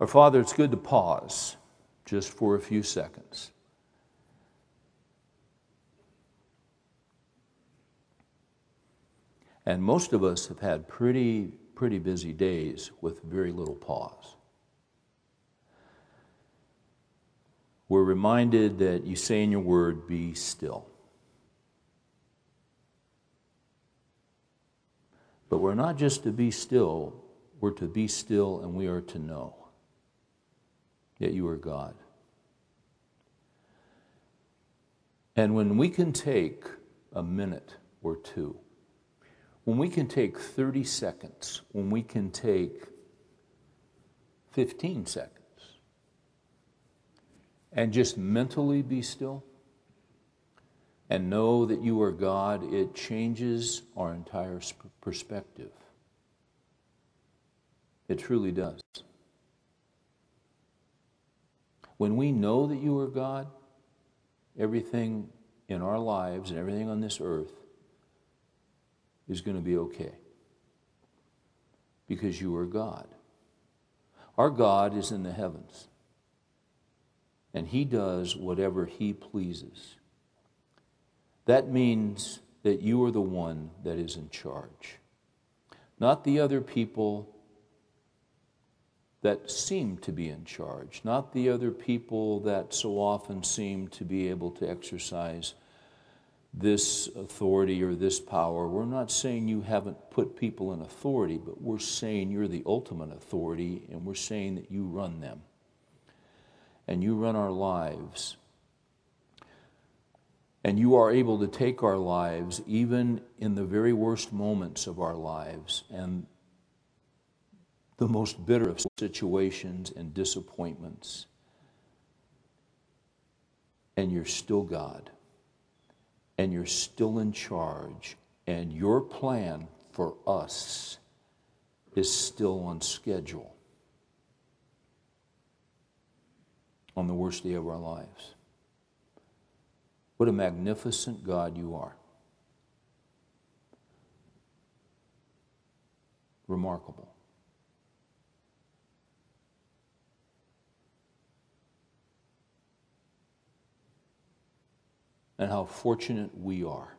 Our Father, it's good to pause just for a few seconds. And most of us have had pretty, pretty busy days with very little pause. We're reminded that you say in your word, be still. But we're not just to be still, we're to be still and we are to know that you are God. And when we can take a minute or two, when we can take 30 seconds, when we can take 15 seconds, and just mentally be still and know that you are God, it changes our entire perspective. It truly does. When we know that you are God, everything in our lives and everything on this earth is going to be okay. Because you are God. Our God is in the heavens, and He does whatever He pleases. That means that you are the one that is in charge, not the other people that seem to be in charge, not the other people that so often seem to be able to exercise this authority or this power. We're not saying you haven't put people in authority, but we're saying you're the ultimate authority, and we're saying that you run them. And you run our lives. And you are able to take our lives, even in the very worst moments of our lives, and the most bitter of situations and disappointments, and you're still God and you're still in charge, and your plan for us is still on schedule on the worst day of our lives. What a magnificent God you are. Remarkable. And how fortunate we are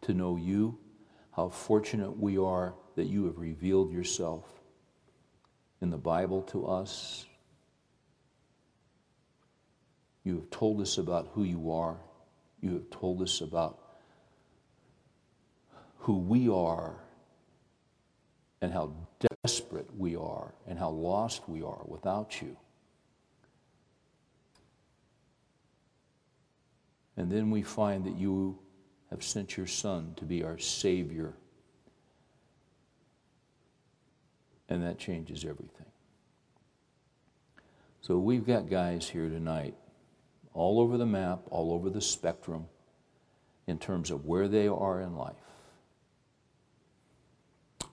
to know you, how fortunate we are that you have revealed yourself in the Bible to us. You have told us about who you are. You have told us about who we are and how desperate we are and how lost we are without you. And then we find that you have sent your Son to be our Savior. And that changes everything. So we've got guys here tonight, all over the map, all over the spectrum, in terms of where they are in life.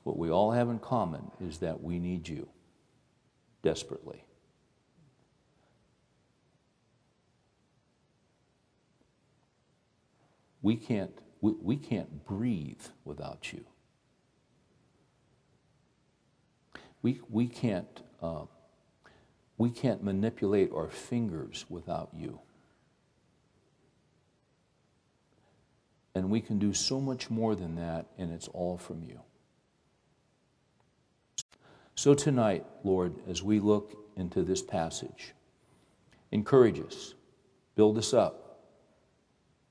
What we all have in common is that we need you desperately. We can't, we, we can't breathe without you. We, we, can't, uh, we can't manipulate our fingers without you. And we can do so much more than that, and it's all from you. So tonight, Lord, as we look into this passage, encourage us, build us up,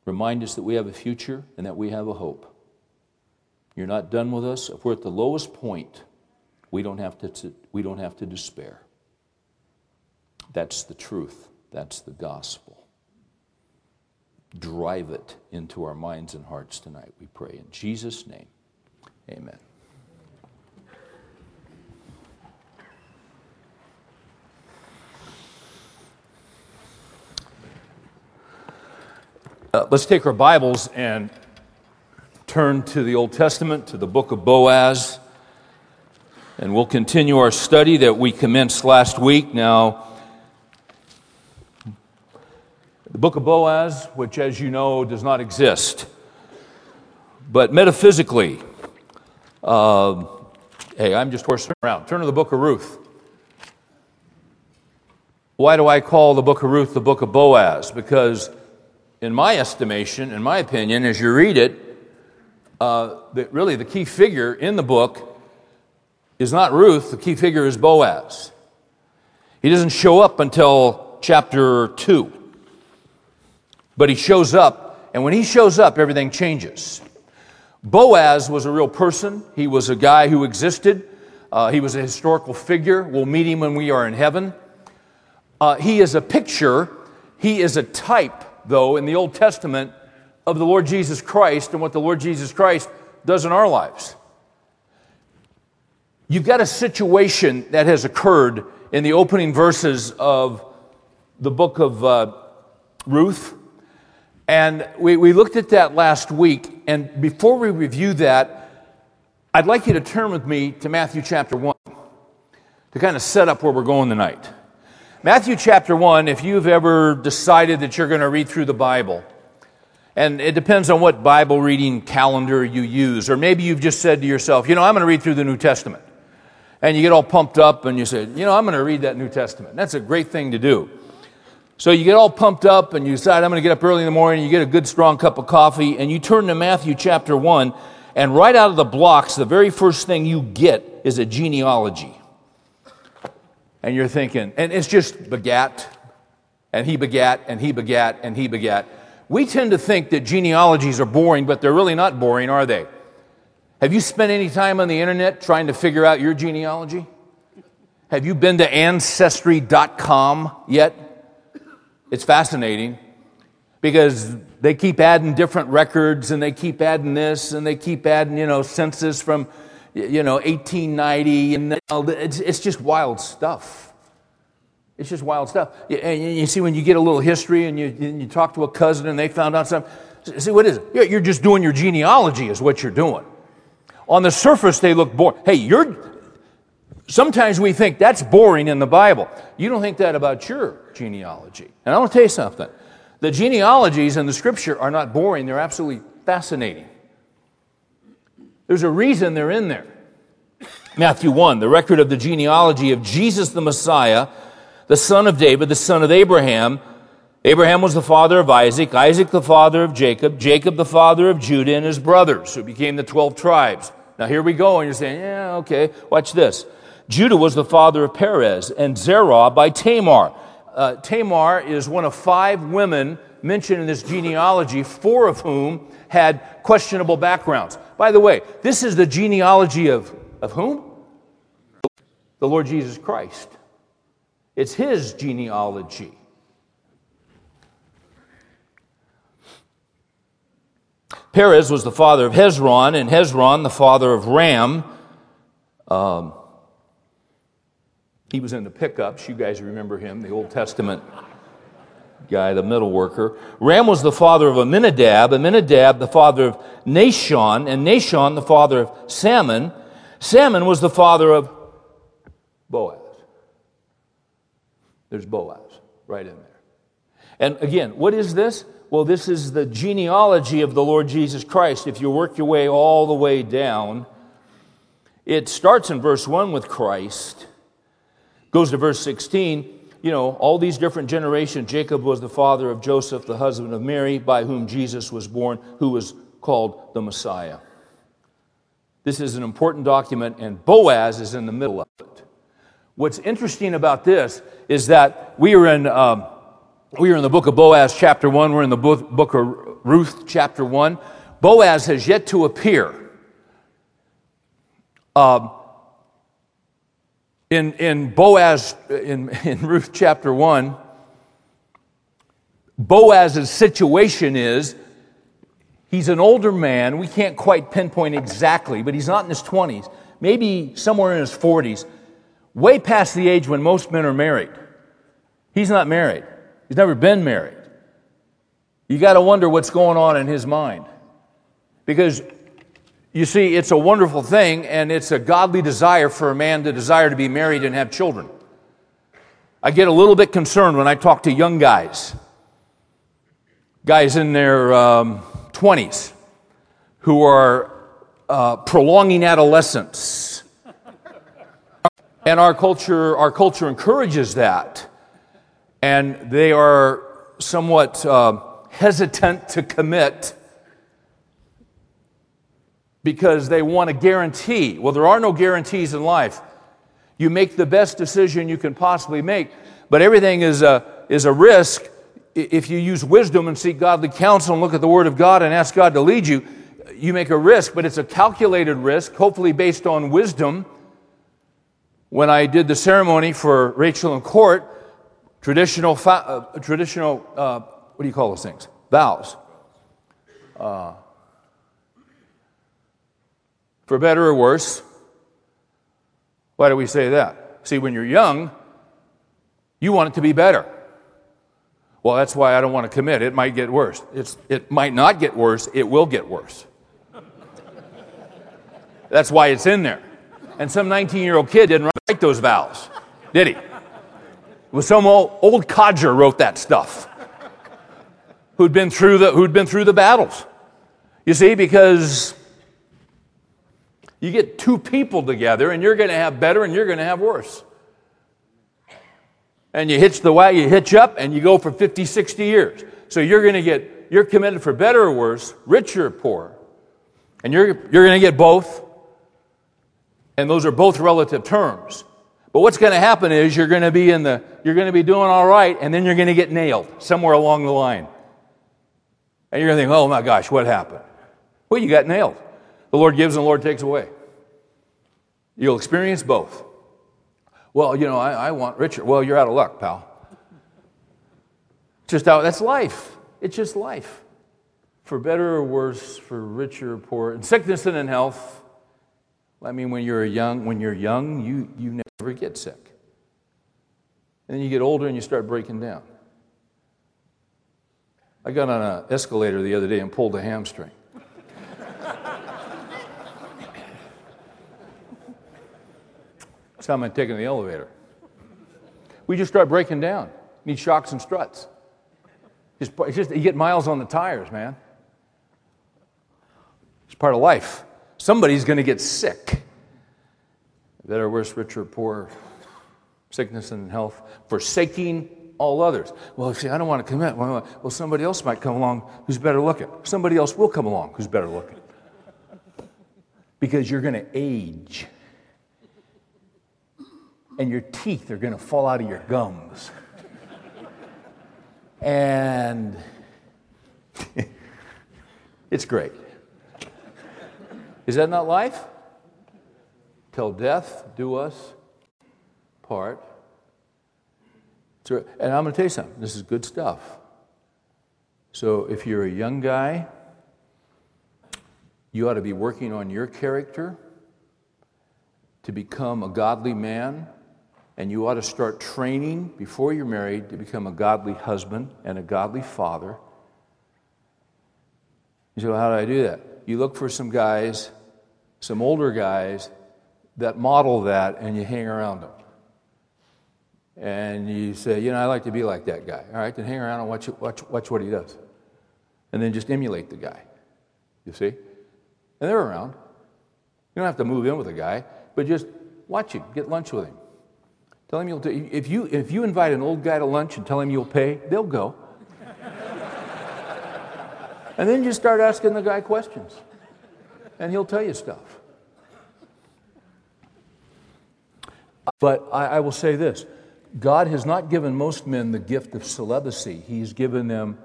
Remind us that we have a future and that we have a hope. You're not done with us. If we're at the lowest point, we don't have to, we don't have to despair. That's the truth. That's the gospel. Drive it into our minds and hearts tonight, we pray. In Jesus' name, amen. Uh, let's take our Bibles and turn to the Old Testament, to the book of Boaz, and we'll continue our study that we commenced last week. Now, the book of Boaz, which, as you know, does not exist, but metaphysically, uh, Hey, I'm just horsing around. Turn to the book of Ruth. Why do I call the book of Ruth the book of Boaz? Because, in my estimation, in my opinion, as you read it, uh, the, really the key figure in the book is not Ruth, the key figure is Boaz. He doesn't show up until chapter 2. But he shows up, and when he shows up, everything changes. Boaz was a real person, he was a guy who existed, uh, he was a historical figure. We'll meet him when we are in heaven. Uh, he is a picture, he is a type, though, in the Old Testament of the Lord Jesus Christ and what the Lord Jesus Christ does in our lives. You've got a situation that has occurred in the opening verses of the book of uh, Ruth. And we, we looked at that last week. And before we review that, I'd like you to turn with me to Matthew chapter 1 to kind of set up where we're going tonight. Matthew chapter 1, if you've ever decided that you're going to read through the Bible, and it depends on what Bible reading calendar you use, or maybe you've just said to yourself, you know, I'm going to read through the New Testament. And you get all pumped up and you say, you know, I'm going to read that New Testament. That's a great thing to do. So you get all pumped up and you decide, I'm going to get up early in the morning, and you get a good strong cup of coffee, and you turn to Matthew chapter 1, and right out of the blocks, the very first thing you get is a genealogy and you're thinking, and it's just begat, and he begat, and he begat, and he begat. We tend to think that genealogies are boring, but they're really not boring, are they? Have you spent any time on the internet trying to figure out your genealogy? Have you been to ancestry.com yet? It's fascinating because they keep adding different records and they keep adding this and they keep adding, you know, census from you know, 1890, and it's, it's just wild stuff. It's just wild stuff. And you see, when you get a little history and you, and you talk to a cousin and they found out something, see, what is it? You're just doing your genealogy, is what you're doing. On the surface, they look boring. Hey, you're. Sometimes we think that's boring in the Bible. You don't think that about your genealogy. And I want to tell you something. The genealogies in the scripture are not boring, they're absolutely fascinating. There's a reason they're in there. Matthew 1, the record of the genealogy of Jesus the Messiah, the son of David, the son of Abraham. Abraham was the father of Isaac, Isaac the father of Jacob, Jacob the father of Judah and his brothers, who became the 12 tribes. Now here we go, and you're saying, yeah, okay, watch this. Judah was the father of Perez, and Zerah by Tamar. Uh, Tamar is one of five women mentioned in this genealogy, four of whom had questionable backgrounds. By the way, this is the genealogy of, of whom? The Lord Jesus Christ. It's his genealogy. Perez was the father of Hezron, and Hezron the father of Ram. Um, he was in the pickups. You guys remember him, the Old Testament guy, the middle worker. Ram was the father of Amminadab, Amminadab the father of Nahshon, and Nahshon the father of Salmon. Salmon was the father of Boaz. There's Boaz right in there. And again, what is this? Well, this is the genealogy of the Lord Jesus Christ. If you work your way all the way down, it starts in verse 1 with Christ, goes to verse 16, you know, all these different generations. Jacob was the father of Joseph, the husband of Mary, by whom Jesus was born, who was called the Messiah. This is an important document, and Boaz is in the middle of it. What's interesting about this is that we are in, um, we are in the book of Boaz, chapter 1. We're in the book, book of Ruth, chapter 1. Boaz has yet to appear. Um, in, in Boaz, in, in Ruth chapter 1, Boaz's situation is he's an older man. We can't quite pinpoint exactly, but he's not in his 20s, maybe somewhere in his 40s, way past the age when most men are married. He's not married, he's never been married. You got to wonder what's going on in his mind. Because you see, it's a wonderful thing, and it's a godly desire for a man to desire to be married and have children. I get a little bit concerned when I talk to young guys, guys in their um, 20s, who are uh, prolonging adolescence And our culture, our culture encourages that. And they are somewhat uh, hesitant to commit because they want a guarantee. Well, there are no guarantees in life. You make the best decision you can possibly make, but everything is a, is a risk. If you use wisdom and seek godly counsel and look at the Word of God and ask God to lead you, you make a risk, but it's a calculated risk, hopefully based on wisdom. When I did the ceremony for Rachel and Court, traditional, uh, traditional uh, what do you call those things? Vows. Uh, for better or worse. Why do we say that? See, when you're young, you want it to be better. Well, that's why I don't want to commit. It might get worse. It's, it might not get worse, it will get worse. that's why it's in there. And some 19 year old kid didn't write those vows, did he? It was some old, old codger wrote that stuff who'd been through the, who'd been through the battles. You see, because you get two people together and you're going to have better and you're going to have worse. And you hitch the wagon, you hitch up and you go for 50, 60 years. So you're going to get, you're committed for better or worse, richer or poor. And you're, you're going to get both. And those are both relative terms. But what's going to happen is you're going to be in the, you're going to be doing all right and then you're going to get nailed somewhere along the line. And you're going to think, oh my gosh, what happened? Well, you got nailed. The Lord gives and the Lord takes away. You'll experience both. Well, you know, I, I want richer. Well, you're out of luck, pal. Just out, that's life. It's just life. For better or worse, for richer or poorer, in sickness and in health. I mean, when you're young, when you're young, you, you never get sick. And then you get older and you start breaking down. I got on an escalator the other day and pulled a hamstring. I'm taking the elevator. We just start breaking down. Need shocks and struts. Just, just you get miles on the tires, man. It's part of life. Somebody's going to get sick. Better, worse, richer, poor, sickness and health, forsaking all others. Well, see, I don't want to commit. Well, somebody else might come along who's better looking. Somebody else will come along who's better looking. Because you're going to age and your teeth are going to fall out of your gums. and it's great. Is that not life? Till death do us part. And I'm going to tell you something. This is good stuff. So if you're a young guy, you ought to be working on your character to become a godly man and you ought to start training before you're married to become a godly husband and a godly father. You say, well, how do I do that? You look for some guys, some older guys, that model that, and you hang around them. And you say, you know, I like to be like that guy. All right, then hang around and watch, watch, watch what he does. And then just emulate the guy. You see? And they're around. You don't have to move in with a guy, but just watch him, get lunch with him. Tell him you'll if you if you invite an old guy to lunch and tell him you'll pay, they'll go. and then you start asking the guy questions. And he'll tell you stuff. But I, I will say this God has not given most men the gift of celibacy. He's given them,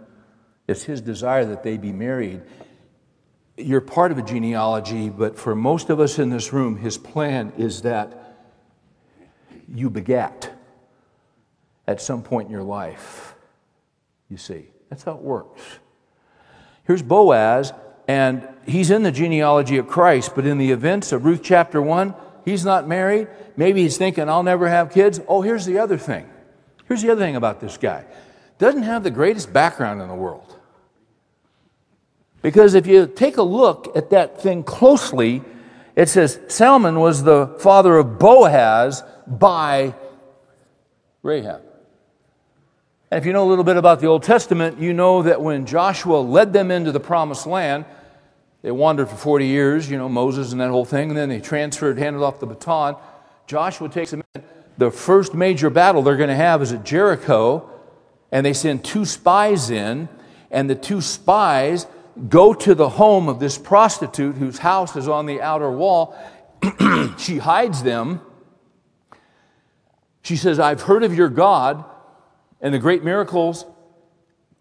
it's His desire that they be married. You're part of a genealogy, but for most of us in this room, His plan is that you begat at some point in your life. You see, that's how it works. Here's Boaz, and he's in the genealogy of Christ, but in the events of Ruth chapter 1, he's not married. Maybe he's thinking, I'll never have kids. Oh, here's the other thing. Here's the other thing about this guy doesn't have the greatest background in the world. Because if you take a look at that thing closely, it says Salmon was the father of Boaz, by Rahab. And if you know a little bit about the Old Testament, you know that when Joshua led them into the promised land, they wandered for 40 years, you know, Moses and that whole thing, and then they transferred, handed off the baton Joshua takes them in. The first major battle they're going to have is at Jericho, and they send two spies in, and the two spies go to the home of this prostitute whose house is on the outer wall. she hides them. She says, I've heard of your God and the great miracles,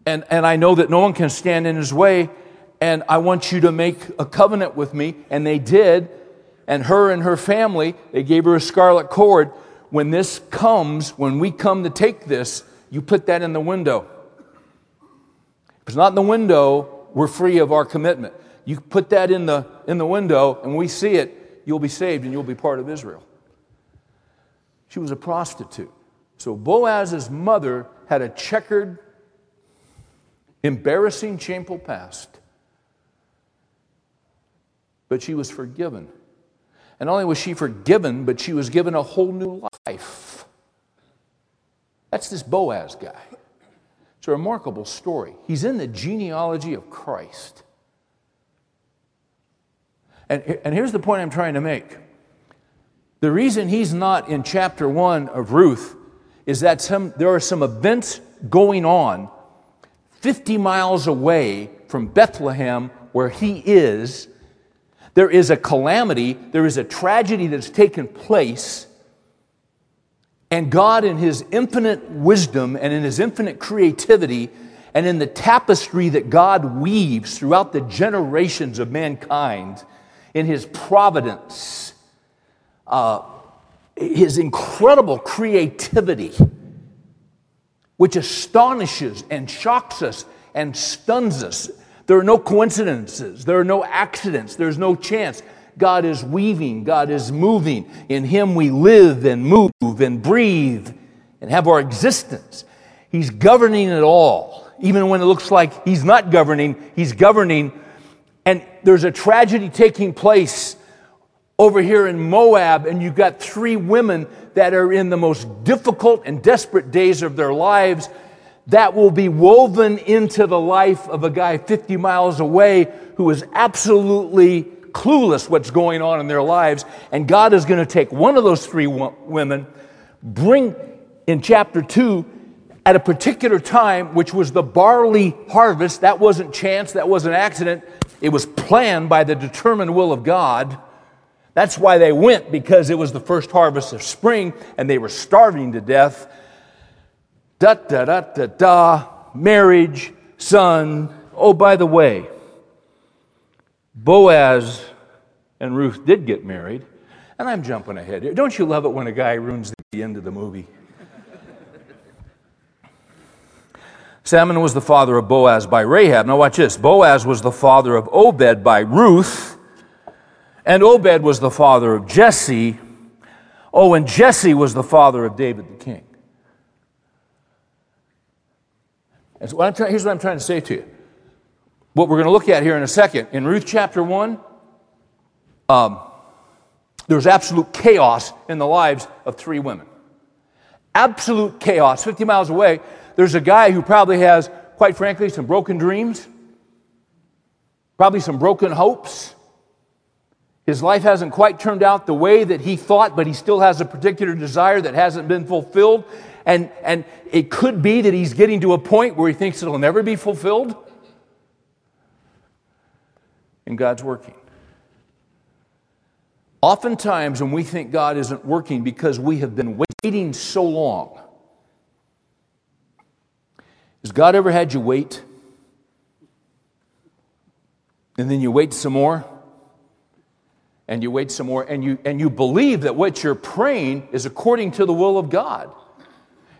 and, and I know that no one can stand in his way, and I want you to make a covenant with me. And they did. And her and her family, they gave her a scarlet cord. When this comes, when we come to take this, you put that in the window. If it's not in the window, we're free of our commitment. You put that in the, in the window, and we see it, you'll be saved and you'll be part of Israel. She was a prostitute. So Boaz's mother had a checkered, embarrassing, shameful past. But she was forgiven. And not only was she forgiven, but she was given a whole new life. That's this Boaz guy. It's a remarkable story. He's in the genealogy of Christ. And, and here's the point I'm trying to make. The reason he's not in chapter one of Ruth is that some, there are some events going on 50 miles away from Bethlehem where he is. There is a calamity, there is a tragedy that's taken place, and God, in His infinite wisdom and in His infinite creativity, and in the tapestry that God weaves throughout the generations of mankind, in His providence, uh, His incredible creativity, which astonishes and shocks us and stuns us there are no coincidences, there are no accidents, there's no chance. God is weaving, God is moving. In Him we live and move and breathe and have our existence. He's governing it all. Even when it looks like He's not governing, He's governing. And there's a tragedy taking place over here in Moab, and you've got three women that are in the most difficult and desperate days of their lives that will be woven into the life of a guy 50 miles away who is absolutely clueless what's going on in their lives. And God is going to take one of those three women, bring in chapter 2 at a particular time, which was the barley harvest. That wasn't chance, that wasn't accident. It was planned by the determined will of God. That's why they went, because it was the first harvest of spring and they were starving to death da da da da da, marriage, son. Oh, by the way, Boaz and Ruth did get married, and I'm jumping ahead here. Don't you love it when a guy ruins the end of the movie? Salmon was the father of Boaz by Rahab. Now, watch this. Boaz was the father of Obed by Ruth, and Obed was the father of Jesse. Oh, and Jesse was the father of David the king. And so what here's what I'm trying to say to you. What we're going to look at here in a second, in Ruth chapter 1, um, there's absolute chaos in the lives of three women. Absolute chaos. 50 miles away, there's a guy who probably has, quite frankly, some broken dreams, probably some broken hopes. His life hasn't quite turned out the way that he thought, but he still has a particular desire that hasn't been fulfilled. And, and it could be that he's getting to a point where he thinks it'll never be fulfilled. And God's working. Oftentimes, when we think God isn't working because we have been waiting so long, has God ever had you wait? And then you wait some more? And you wait some more, and you, and you believe that what you're praying is according to the will of God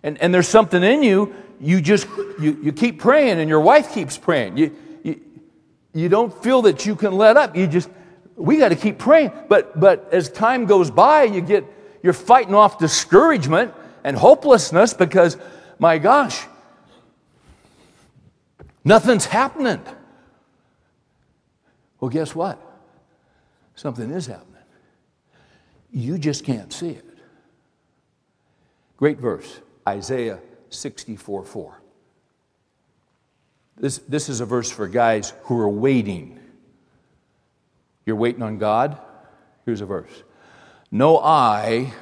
and, and there's something in you, you just you, you keep praying and your wife keeps praying. You, you, you don't feel that you can let up. You just, we got to keep praying. But, but as time goes by, you get, you're fighting off discouragement and hopelessness because, my gosh, nothing's happening. Well, guess what? Something is happening. You just can't see it. Great verse. Isaiah 64 4. This, this is a verse for guys who are waiting. You're waiting on God? Here's a verse No eye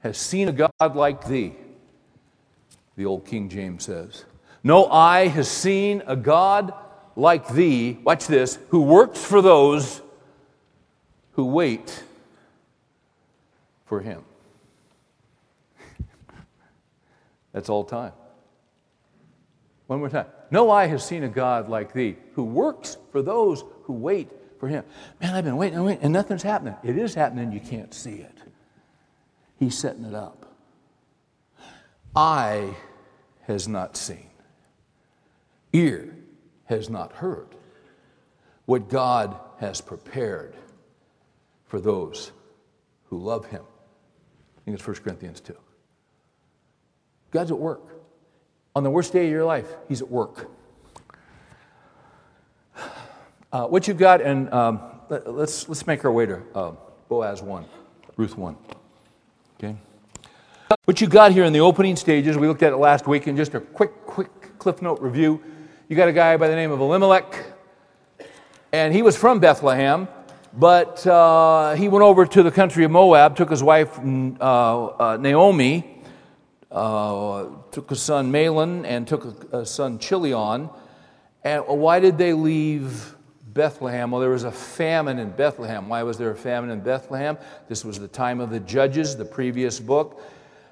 has seen a God like thee, the old King James says. No eye has seen a God like thee, watch this, who works for those who wait for him. That's all time. One more time. No eye has seen a God like thee who works for those who wait for him. Man, I've been waiting and waiting, and nothing's happening. It is happening, you can't see it. He's setting it up. Eye has not seen, ear has not heard what God has prepared for those who love him. I think it's 1 Corinthians 2. God's at work. On the worst day of your life, He's at work. Uh, what you've got, and um, let, us let's make our way to uh, Boaz 1, Ruth 1. Okay? What you got here in the opening stages, we looked at it last week, in just a quick, quick Cliff Note review. You got a guy by the name of Elimelech, and he was from Bethlehem, but uh, he went over to the country of Moab, took his wife uh, uh, Naomi, uh, took a son Mahlon and took a, a son Chilion. And why did they leave Bethlehem? Well, there was a famine in Bethlehem. Why was there a famine in Bethlehem? This was the time of the Judges, the previous book.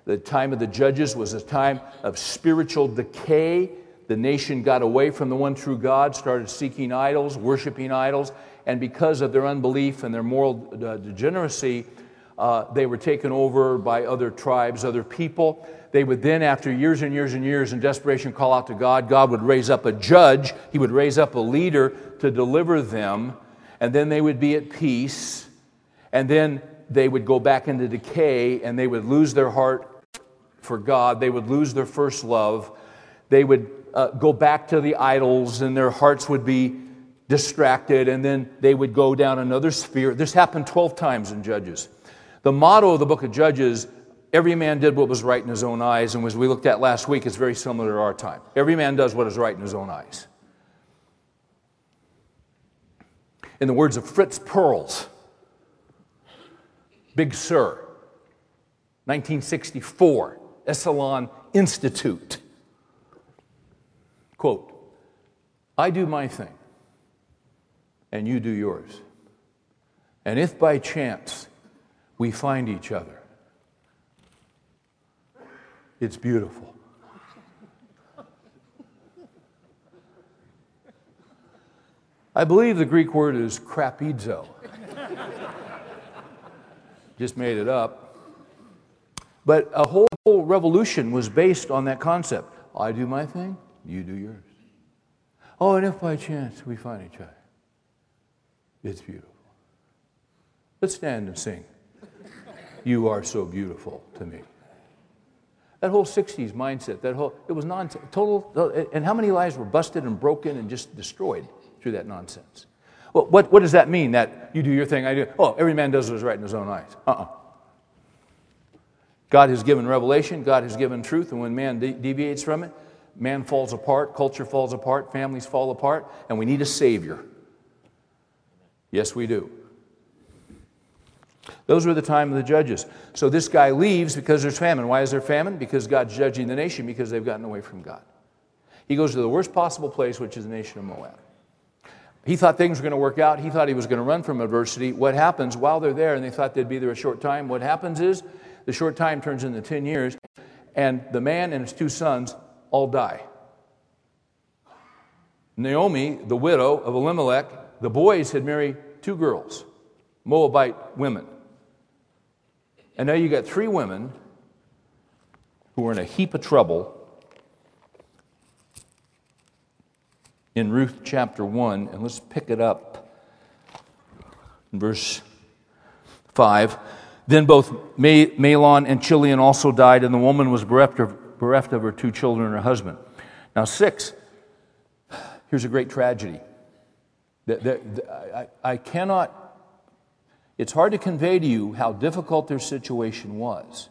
The time of the Judges was a time of spiritual decay. The nation got away from the one true God, started seeking idols, worshiping idols, and because of their unbelief and their moral uh, degeneracy, uh, they were taken over by other tribes, other people. They would then, after years and years and years in desperation, call out to God. God would raise up a judge, He would raise up a leader to deliver them, and then they would be at peace. And then they would go back into decay and they would lose their heart for God. They would lose their first love. They would uh, go back to the idols and their hearts would be distracted and then they would go down another sphere. This happened 12 times in Judges. The motto of the book of Judges Every man did what was right in his own eyes, and as we looked at last week, it's very similar to our time. Every man does what is right in his own eyes. In the words of Fritz Perls, Big Sur, 1964, Esalen Institute. Quote, I do my thing, and you do yours. And if by chance we find each other, it's beautiful. I believe the Greek word is crapidzo. Just made it up. But a whole, whole revolution was based on that concept. I do my thing, you do yours. Oh, and if by chance we find each other, it's beautiful. Let's stand and sing. You are so beautiful to me. That whole 60s mindset, that whole, it was nonsense. Total, and how many lives were busted and broken and just destroyed through that nonsense? Well, what, what does that mean? That you do your thing, I do. Oh, every man does what is right in his own eyes. Uh uh-uh. uh God has given revelation, God has given truth, and when man de- deviates from it, man falls apart, culture falls apart, families fall apart, and we need a Savior. Yes, we do. Those were the time of the judges. So this guy leaves because there's famine. Why is there famine? Because God's judging the nation because they've gotten away from God. He goes to the worst possible place, which is the nation of Moab. He thought things were going to work out. He thought he was going to run from adversity. What happens while they're there and they thought they'd be there a short time? What happens is the short time turns into 10 years, and the man and his two sons all die. Naomi, the widow of Elimelech, the boys had married two girls, Moabite women. And now you got three women who are in a heap of trouble in Ruth chapter 1, and let's pick it up in verse 5. Then both Mahlon and Chilion also died, and the woman was bereft of, bereft of her two children and her husband. Now, 6, here's a great tragedy. I, I cannot it's hard to convey to you how difficult their situation was.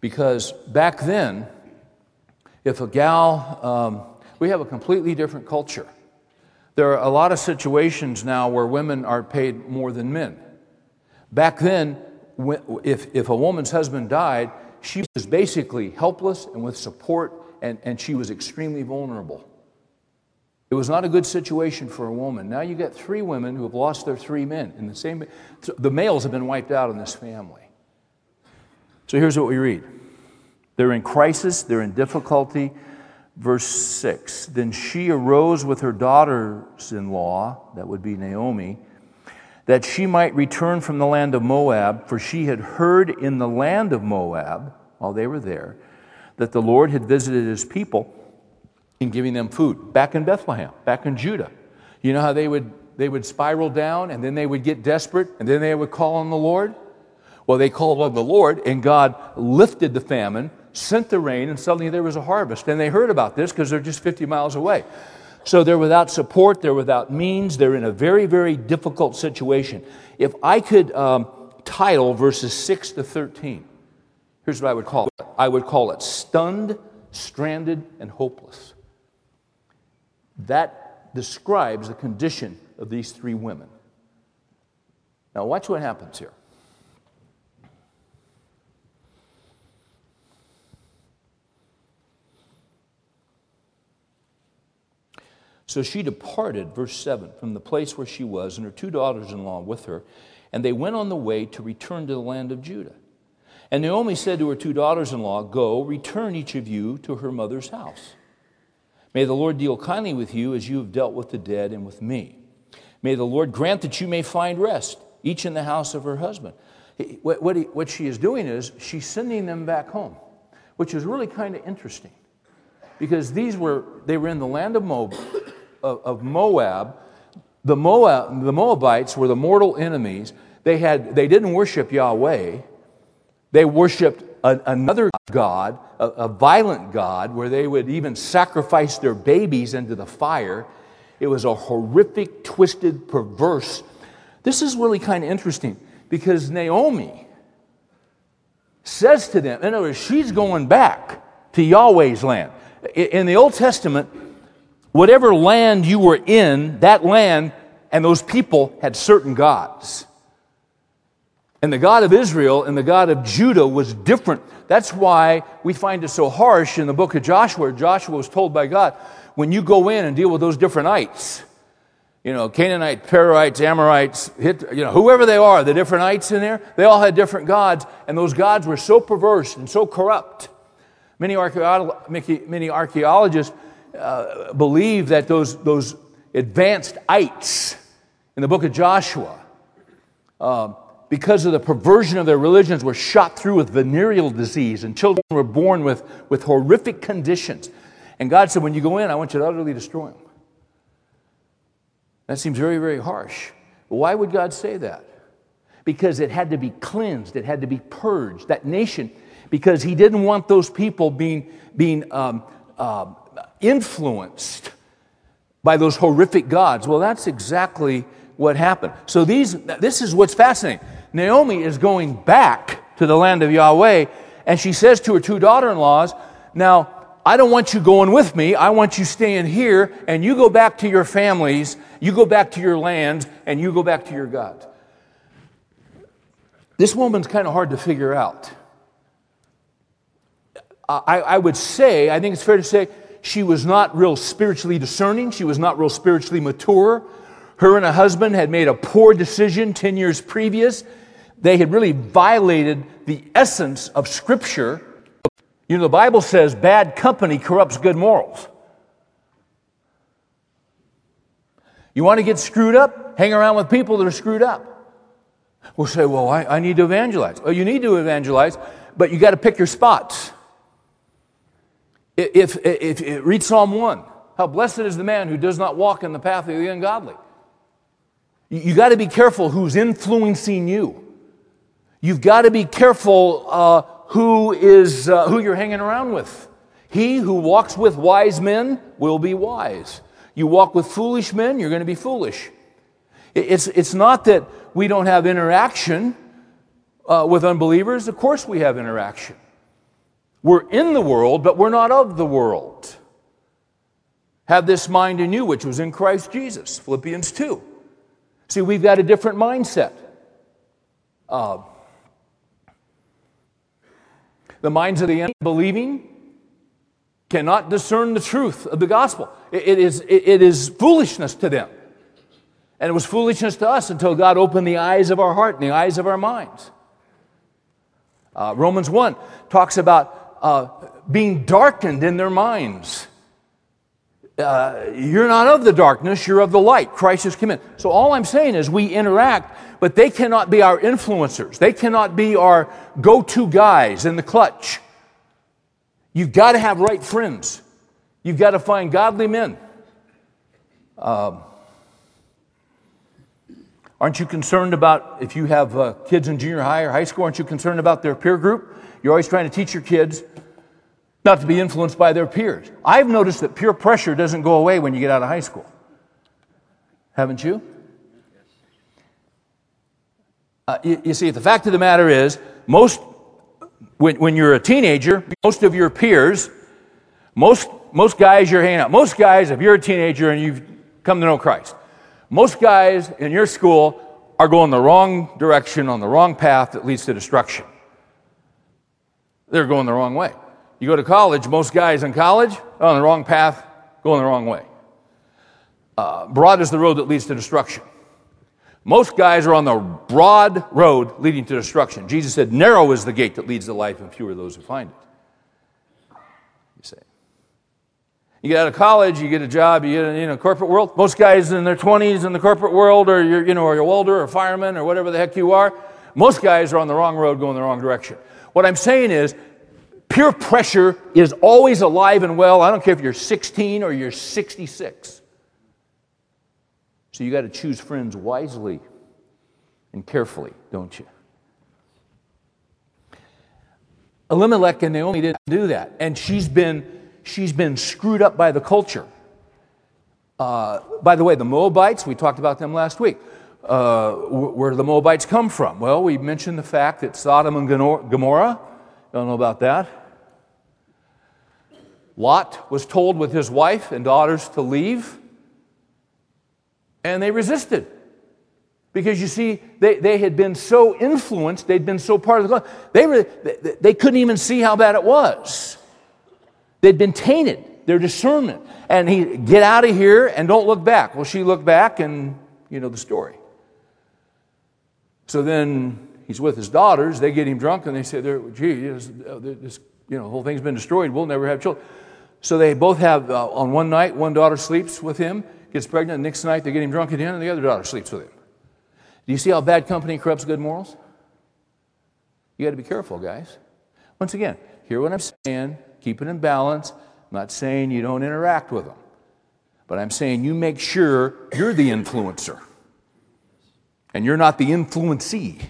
Because back then, if a gal, um, we have a completely different culture. There are a lot of situations now where women are paid more than men. Back then, if, if a woman's husband died, she was basically helpless and with support, and, and she was extremely vulnerable. It was not a good situation for a woman. Now you got three women who have lost their three men in the same. The males have been wiped out in this family. So here's what we read they're in crisis, they're in difficulty. Verse 6 Then she arose with her daughters in law, that would be Naomi, that she might return from the land of Moab, for she had heard in the land of Moab, while they were there, that the Lord had visited his people in giving them food back in Bethlehem, back in Judah. You know how they would, they would spiral down and then they would get desperate and then they would call on the Lord? Well, they called on the Lord and God lifted the famine, sent the rain, and suddenly there was a harvest. And they heard about this because they're just 50 miles away. So they're without support, they're without means, they're in a very, very difficult situation. If I could um, title verses 6 to 13, here's what I would call it I would call it stunned, stranded, and hopeless. That describes the condition of these three women. Now, watch what happens here. So she departed, verse 7, from the place where she was, and her two daughters in law with her, and they went on the way to return to the land of Judah. And Naomi said to her two daughters in law, Go, return each of you to her mother's house. May the Lord deal kindly with you as you have dealt with the dead and with me. May the Lord grant that you may find rest, each in the house of her husband. What, what, he, what she is doing is she's sending them back home, which is really kind of interesting because these were, they were in the land of Moab. Of, of Moab. The, Moab. the Moabites were the mortal enemies. They, had, they didn't worship Yahweh, they worshiped a, another God, a, a violent God, where they would even sacrifice their babies into the fire. It was a horrific, twisted, perverse. This is really kind of interesting because Naomi says to them, in other words, she's going back to Yahweh's land. In the Old Testament, whatever land you were in, that land and those people had certain gods. And the God of Israel and the God of Judah was different. That's why we find it so harsh in the book of Joshua. Joshua was told by God, when you go in and deal with those differentites, you know, Canaanites, Perizzites, Amorites, Hit, you know, whoever they are, the differentites in there, they all had different gods, and those gods were so perverse and so corrupt. Many, archeolo- many archaeologists uh, believe that those, those advanced ites in the book of Joshua, uh, because of the perversion of their religions, were shot through with venereal disease, and children were born with, with horrific conditions. And God said, When you go in, I want you to utterly destroy them. That seems very, very harsh. But why would God say that? Because it had to be cleansed, it had to be purged. That nation, because He didn't want those people being, being um, uh, influenced by those horrific gods. Well, that's exactly what happened. So these, this is what's fascinating. Naomi is going back to the land of Yahweh, and she says to her two daughter in laws, Now, I don't want you going with me. I want you staying here, and you go back to your families, you go back to your land, and you go back to your God. This woman's kind of hard to figure out. I, I would say, I think it's fair to say, she was not real spiritually discerning. She was not real spiritually mature. Her and her husband had made a poor decision 10 years previous they had really violated the essence of Scripture. You know, the Bible says bad company corrupts good morals. You want to get screwed up? Hang around with people that are screwed up. We'll say, well, I, I need to evangelize. Well, you need to evangelize, but you got to pick your spots. If, if, if, read Psalm 1. How blessed is the man who does not walk in the path of the ungodly. You, you got to be careful who's influencing you. You've got to be careful uh, who, is, uh, who you're hanging around with. He who walks with wise men will be wise. You walk with foolish men, you're going to be foolish. It's, it's not that we don't have interaction uh, with unbelievers. Of course, we have interaction. We're in the world, but we're not of the world. Have this mind in you, which was in Christ Jesus. Philippians 2. See, we've got a different mindset. Uh, The minds of the unbelieving cannot discern the truth of the gospel. It, is, it is foolishness to them. And it was foolishness to us until God opened the eyes of our heart and the eyes of our minds. Uh, Romans 1 talks about uh, being darkened in their minds. Uh, you're not of the darkness, you're of the light. Christ has come in. So all I'm saying is we interact, but they cannot be our influencers. They cannot be our go to guys in the clutch. You've got to have right friends. You've got to find godly men. Um, aren't you concerned about if you have uh, kids in junior high or high school? Aren't you concerned about their peer group? You're always trying to teach your kids not to be influenced by their peers. I've noticed that peer pressure doesn't go away when you get out of high school. Haven't you? Uh, you, you, see, the fact of the matter is, most, when, when you're a teenager, most of your peers, most, most guys you're hanging out, most guys, if you're a teenager and you've come to know Christ, most guys in your school are going the wrong direction on the wrong path that leads to destruction. They're going the wrong way. You go to college, most guys in college are on the wrong path, going the wrong way. Uh, broad is the road that leads to destruction. Most guys are on the broad road leading to destruction. Jesus said, Narrow is the gate that leads to life, and fewer are those who find it. You say. You get out of college, you get a job, you get in a corporate world. Most guys in their 20s in the corporate world, or you're, you know, or you're welder or fireman or whatever the heck you are, most guys are on the wrong road going the wrong direction. What I'm saying is, Peer pressure is always alive and well. I don't care if you're 16 or you're 66. So you got to choose friends wisely and carefully, don't you? Elimelech and Naomi didn't do that, and she's been she's been screwed up by the culture. Uh, by the way, the Moabites, we talked about them last week. Uh, where do the Moabites come from? Well, we mentioned the fact that Sodom and Gomorrah don't know about that. Lot was told with his wife and daughters to leave, and they resisted. Because you see, they, they had been so influenced, they'd been so part of the club, they, were, they, they couldn't even see how bad it was. They'd been tainted, their discernment. And he, get out of here and don't look back. Well, she looked back, and you know the story. So then he's with his daughters. They get him drunk and they say, gee, this, this, you know, whole thing's been destroyed. We'll never have children. So they both have, uh, on one night, one daughter sleeps with him, gets pregnant. The next night, they get him drunk again, and the other daughter sleeps with him. Do you see how bad company corrupts good morals? You got to be careful, guys. Once again, hear what I'm saying, keep it in balance. I'm not saying you don't interact with them, but I'm saying you make sure you're the influencer and you're not the influencee.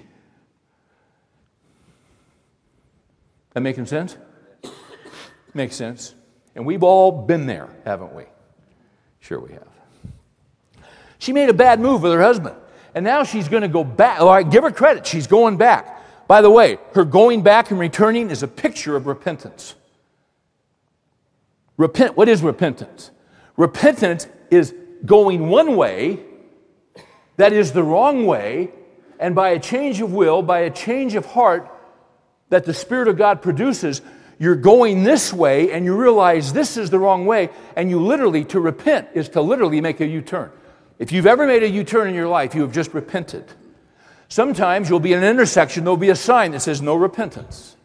That making sense? Makes sense. And we've all been there, haven't we? Sure, we have. She made a bad move with her husband. And now she's going to go back. Oh, all right, give her credit. She's going back. By the way, her going back and returning is a picture of repentance. Repent. What is repentance? Repentance is going one way that is the wrong way, and by a change of will, by a change of heart, that the Spirit of God produces, you're going this way and you realize this is the wrong way, and you literally, to repent is to literally make a U turn. If you've ever made a U turn in your life, you have just repented. Sometimes you'll be in an intersection, there'll be a sign that says no repentance.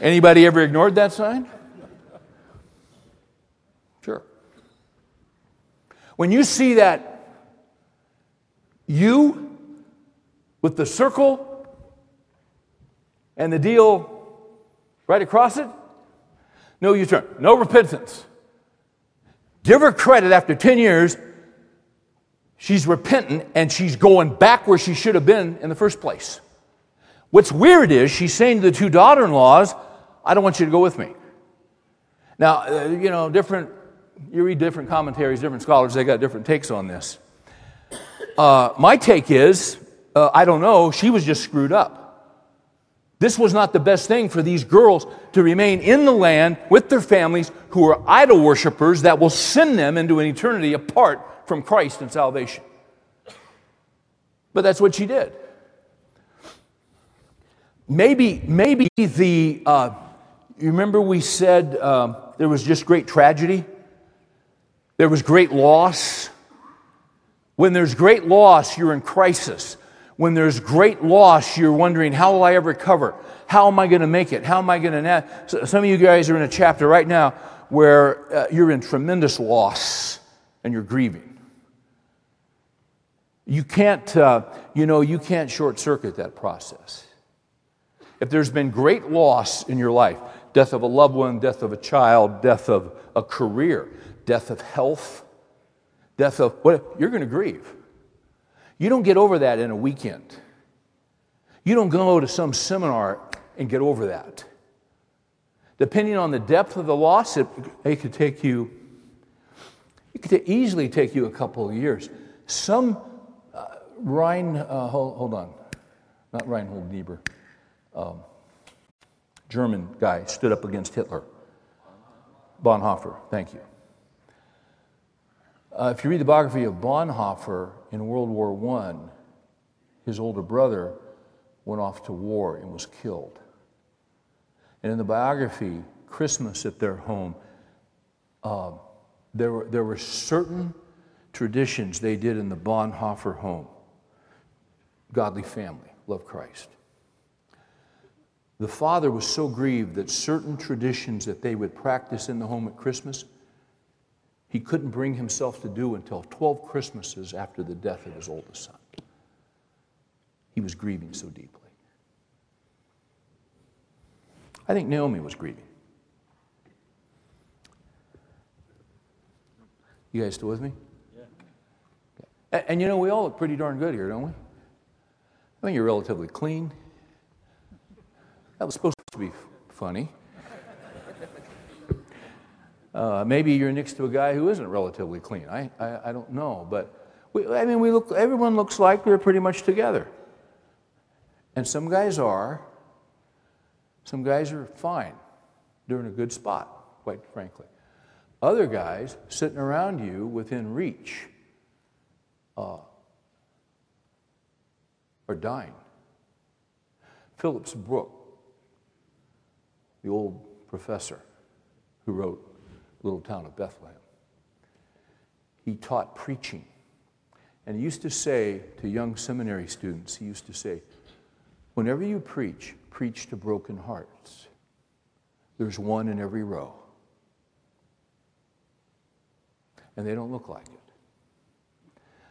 Anybody ever ignored that sign? Sure. When you see that you with the circle and the deal right across it? No U turn, no repentance. Give her credit after 10 years, she's repentant and she's going back where she should have been in the first place. What's weird is she's saying to the two daughter in laws, I don't want you to go with me. Now, uh, you know, different, you read different commentaries, different scholars, they got different takes on this. Uh, my take is, uh, I don't know, she was just screwed up. This was not the best thing for these girls to remain in the land with their families who are idol worshippers that will send them into an eternity apart from Christ and salvation. But that's what she did. maybe, maybe the, uh, you remember we said um, there was just great tragedy? There was great loss. When there's great loss, you're in crisis. When there's great loss, you're wondering, how will I ever recover? How am I going to make it? How am I going to. Some of you guys are in a chapter right now where uh, you're in tremendous loss and you're grieving. You can't, uh, you know, you can't short circuit that process. If there's been great loss in your life, death of a loved one, death of a child, death of a career, death of health, death of what, you're going to grieve. You don't get over that in a weekend. You don't go to some seminar and get over that. Depending on the depth of the loss, it, it could take you, it could easily take you a couple of years. Some, uh, Ryan, uh, hold, hold, on, not Reinhold Niebuhr, um, German guy stood up against Hitler. Bonhoeffer, thank you. Uh, if you read the biography of Bonhoeffer in World War I, his older brother went off to war and was killed. And in the biography, Christmas at their home, uh, there, were, there were certain traditions they did in the Bonhoeffer home. Godly family, love Christ. The father was so grieved that certain traditions that they would practice in the home at Christmas, he couldn't bring himself to do until 12 Christmases after the death of his oldest son. He was grieving so deeply. I think Naomi was grieving. You guys still with me? Yeah. And, and, you know, we all look pretty darn good here, don't we? I mean, you're relatively clean. That was supposed to be funny. Uh, maybe you're next to a guy who isn't relatively clean. I, I, I don't know. But we, I mean, we look, everyone looks like we're pretty much together. And some guys are, some guys are fine. They're in a good spot, quite frankly. Other guys sitting around you within reach uh, are dying. Phillips Brooks, the old professor who wrote Little Town of Bethlehem, he taught preaching. And he used to say to young seminary students, he used to say, whenever you preach, preach to broken hearts. There's one in every row. And they don't look like it.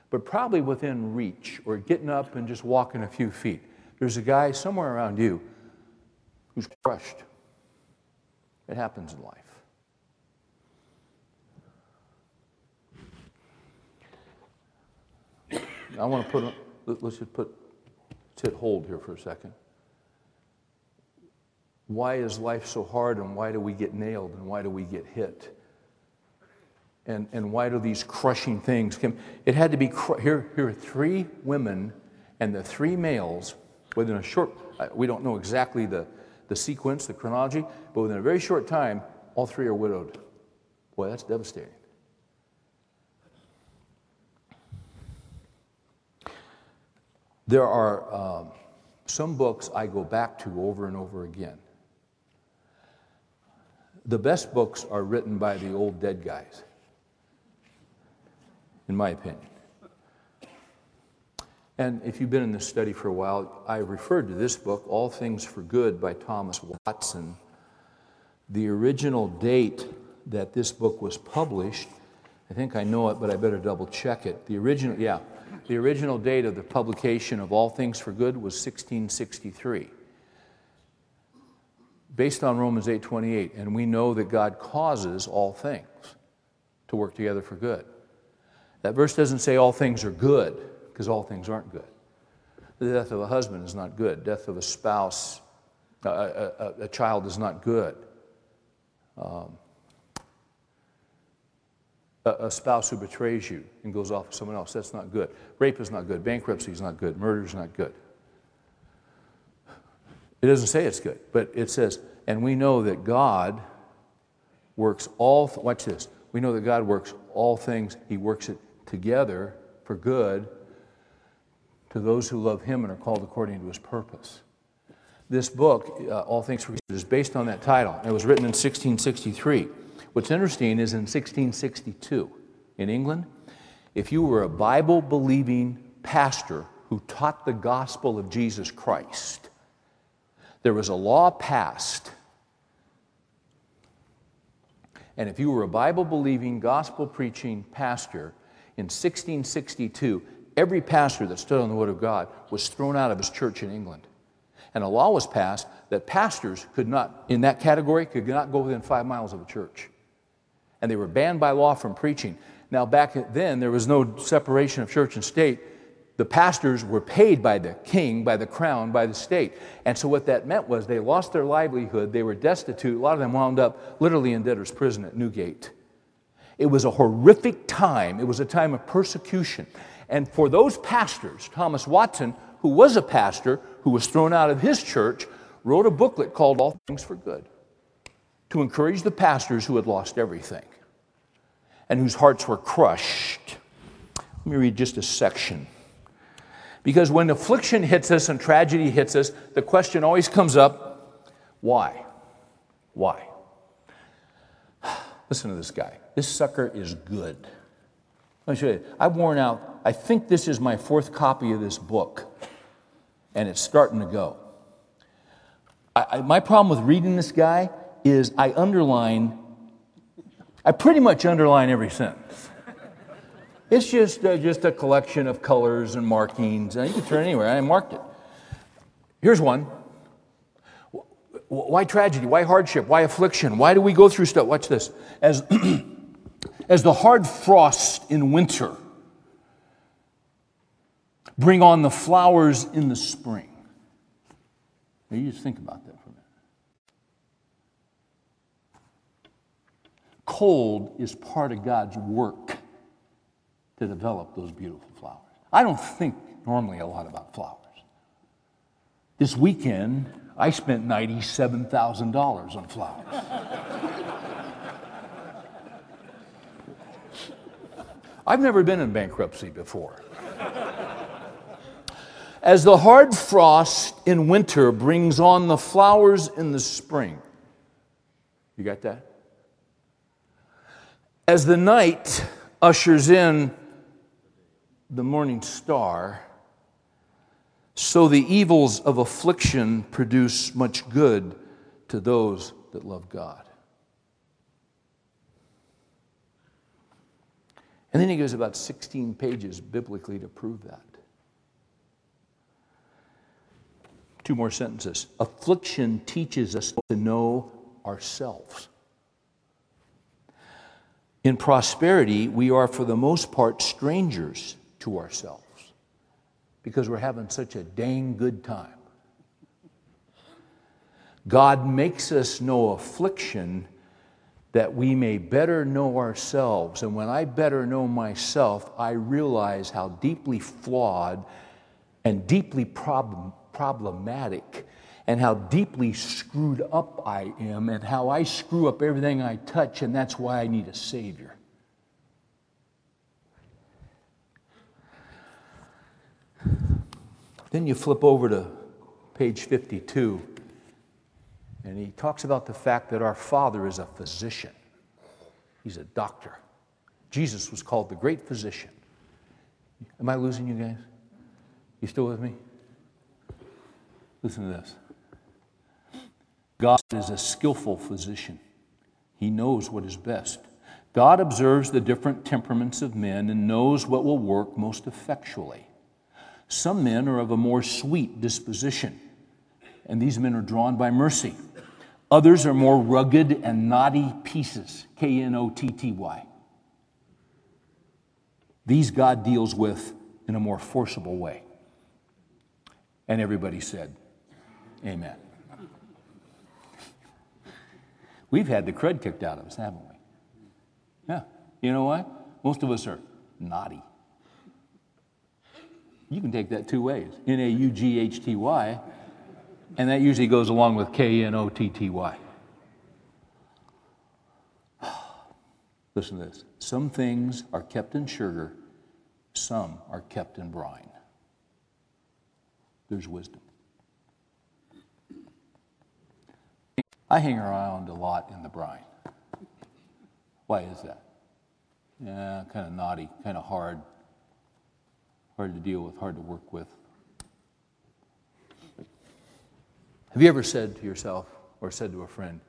But probably within reach or getting up and just walking a few feet, there's a guy somewhere around you who's crushed. It happens in life. I want to put, let's just put, let's hold here for a second why is life so hard and why do we get nailed and why do we get hit? And, and why do these crushing things come? It had to be, here, here are three women and the three males within a short, we don't know exactly the, the sequence, the chronology, but within a very short time, all three are widowed. Boy, that's devastating. There are um, some books I go back to over and over again. The best books are written by the old dead guys, in my opinion. And if you've been in this study for a while, I referred to this book, All Things for Good by Thomas Watson. The original date that this book was published, I think I know it, but I better double check it. The original, yeah, the original date of the publication of All Things for Good was 1663 based on Romans 8:28, and we know that God causes all things to work together for good. That verse doesn't say all things are good, because all things aren't good. The death of a husband is not good. Death of a spouse, a, a, a child is not good. Um, a, spouse who betrays you and goes off with someone else, that's not good. Rape is not good. Bankruptcy is not good. Murder is not good. It doesn't say it's good, but it says, and we know that God works all, watch this, we know that God works all things, He works it together for good to those who love Him and are called according to His purpose. this book, uh, All Things for Good, is based on that title. It was written in 1663. What's interesting is in 1662 in England, if you were a Bible believing pastor who taught the gospel of Jesus Christ, there was a law passed. And if you were a Bible believing, gospel preaching pastor in 1662, every pastor that stood on the Word of God was thrown out of his church in England. And a law was passed that pastors could not, in that category, could not go within five miles of a church. And they were banned by law from preaching. Now, back then, there was no separation of church and state. The pastors were paid by the king, by the crown, by the state. And so, what that meant was they lost their livelihood, they were destitute. A lot of them wound up literally in debtor's prison at Newgate. It was a horrific time, it was a time of persecution. And for those pastors, Thomas Watson, who was a pastor, who was thrown out of his church, wrote a booklet called All Things for Good to encourage the pastors who had lost everything and whose hearts were crushed. Let me read just a section. Because when affliction hits us and tragedy hits us, the question always comes up why? Why? Listen to this guy. This sucker is good. Let me show you. I've worn out, I think this is my fourth copy of this book, and it's starting to go. I, I, my problem with reading this guy is I underline, I pretty much underline every sentence. It's just, uh, just a collection of colors and markings, and you can turn anywhere. I marked it. Here's one. Why tragedy? Why hardship? Why affliction? Why do we go through stuff? Watch this. As as the hard frost in winter bring on the flowers in the spring. Now you just think about that for a minute. Cold is part of God's work to develop those beautiful flowers. I don't think normally a lot about flowers. This weekend, I spent $97,000 on flowers. I've never been in bankruptcy before. As the hard frost in winter brings on the flowers in the spring. You got that? As the night ushers in the morning star, so the evils of affliction produce much good to those that love God. And then he goes about 16 pages biblically to prove that. Two more sentences. Affliction teaches us to know ourselves. In prosperity, we are for the most part strangers to ourselves because we're having such a dang good time. God makes us know affliction that we may better know ourselves. And when I better know myself, I realize how deeply flawed and deeply problem, problematic and how deeply screwed up I am and how I screw up everything I touch, and that's why I need a Savior. Then you flip over to page 52. And he talks about the fact that our Father is a physician, he's a doctor. Jesus was called the great physician. Am I losing you guys? You still with me? Listen to this God is a skillful physician, He knows what is best. God observes the different temperaments of men and knows what will work most effectually. Some men are of a more sweet disposition, and these men are drawn by mercy. Others are more rugged and knotty pieces, K N O T T Y. These God deals with in a more forcible way. And everybody said, Amen. We've had the crud kicked out of us, haven't we? Yeah. You know why? Most of us are naughty. You can take that two ways N A U G H T Y and that usually goes along with K N O T T Y. Listen to this. Some things are kept in sugar, some are kept in brine. There's wisdom. I hang around a lot in the brine. Why is that? Yeah, kind of naughty, kind of hard, hard to deal with, hard to work with. Have you ever said to yourself or said to a friend,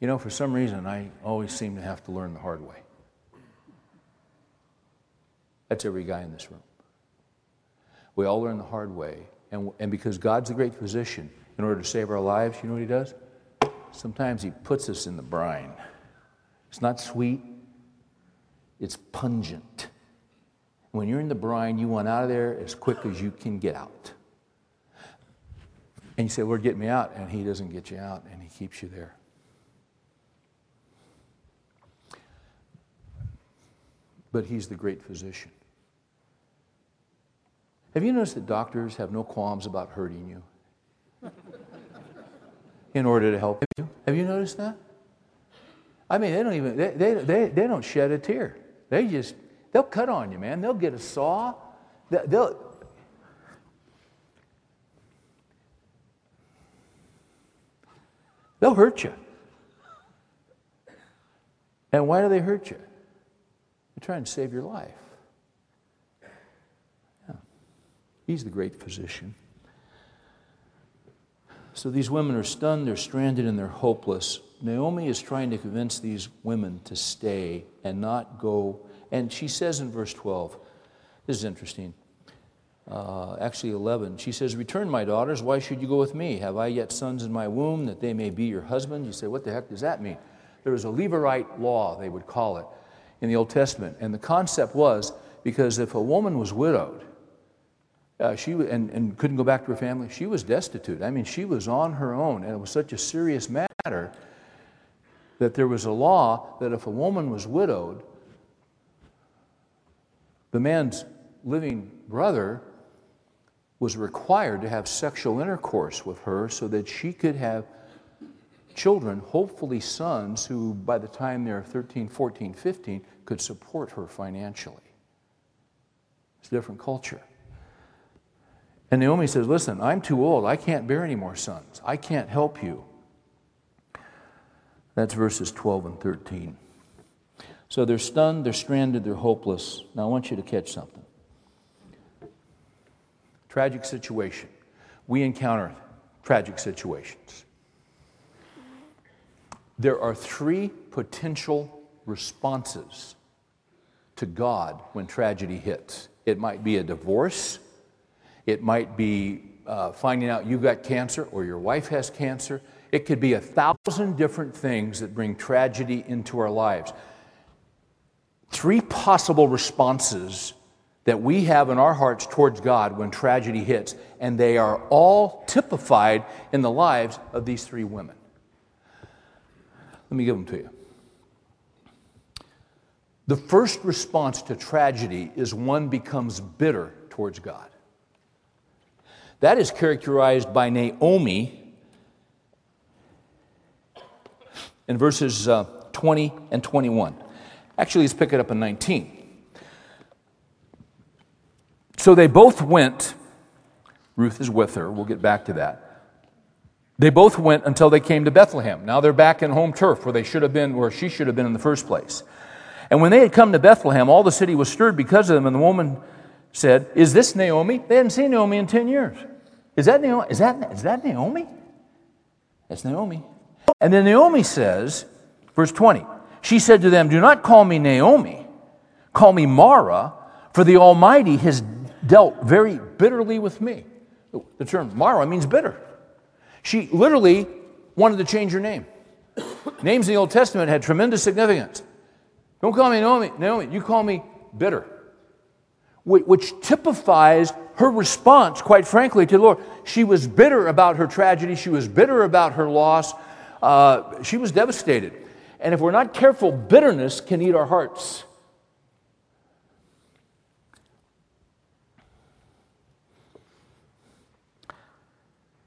you know, for some reason I always seem to have to learn the hard way? That's every guy in this room. We all learn the hard way. And, and because God's a great physician, in order to save our lives, you know what He does? Sometimes He puts us in the brine. It's not sweet, it's pungent. When you're in the brine, you want out of there as quick as you can get out. And you say, Lord, get me out. And He doesn't get you out, and He keeps you there. But He's the great physician. Have you noticed that doctors have no qualms about hurting you in order to help you? Have you noticed that? I mean, they don't even, they, they, they, they don't shed a tear. They just, they'll cut on you, man. They'll get a saw. They'll, they'll hurt you. And why do they hurt you? They're trying to save your life. Yeah. He's the great physician. So these women are stunned, they're stranded, and they're hopeless. Naomi is trying to convince these women to stay and not go. And she says in verse 12, this is interesting. Uh, actually, 11, she says, Return, my daughters, why should you go with me? Have I yet sons in my womb that they may be your husband? You say, What the heck does that mean? There was a Levirate law, they would call it, in the Old Testament. And the concept was because if a woman was widowed, uh, she and, and couldn't go back to her family. She was destitute. I mean, she was on her own, and it was such a serious matter that there was a law that if a woman was widowed, the man's living brother was required to have sexual intercourse with her so that she could have children, hopefully sons, who by the time they're 13, 14, 15 could support her financially. It's a different culture. And Naomi says, Listen, I'm too old. I can't bear any more sons. I can't help you. That's verses 12 and 13. So they're stunned, they're stranded, they're hopeless. Now I want you to catch something. Tragic situation. We encounter tragic situations. There are three potential responses to God when tragedy hits. It might be a divorce, it might be uh, finding out you've got cancer or your wife has cancer. It could be a thousand different things that bring tragedy into our lives. Three possible responses that we have in our hearts towards God when tragedy hits, and they are all typified in the lives of these three women. Let me give them to you. The first response to tragedy is one becomes bitter towards God. That is characterized by Naomi in verses uh, 20 and 21. Actually, let's pick it up in 19. So they both went, Ruth is with her, we'll get back to that. They both went until they came to Bethlehem. Now they're back in home turf where they should have been, where she should have been in the first place. And when they had come to Bethlehem, all the city was stirred because of them, and the woman said, Is this Naomi? They hadn't seen Naomi in 10 years. Is that Naomi? Is that, is that Naomi? That's Naomi. And then Naomi says, verse 20, she said to them, Do not call me Naomi, call me Mara, for the Almighty has dealt very bitterly with me. The term Mara means bitter. She literally wanted to change her name. Names in the Old Testament had tremendous significance. Don't call me Naomi, Naomi, you call me bitter, which typifies her response, quite frankly, to the Lord. She was bitter about her tragedy, she was bitter about her loss, uh, she was devastated. And if we're not careful, bitterness can eat our hearts.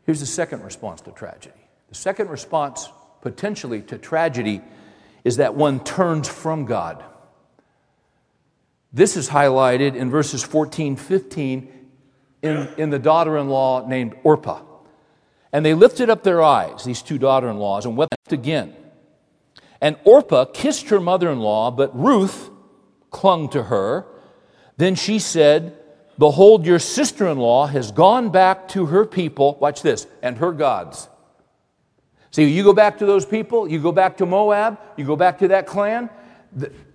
Here's the second response to tragedy. The second response, potentially, to tragedy is that one turns from God. This is highlighted in verses 14, 15, in, in the daughter in law named Orpah. And they lifted up their eyes, these two daughter in laws, and wept again. And Orpah kissed her mother in law, but Ruth clung to her. Then she said, Behold, your sister in law has gone back to her people, watch this, and her gods. See, you go back to those people, you go back to Moab, you go back to that clan.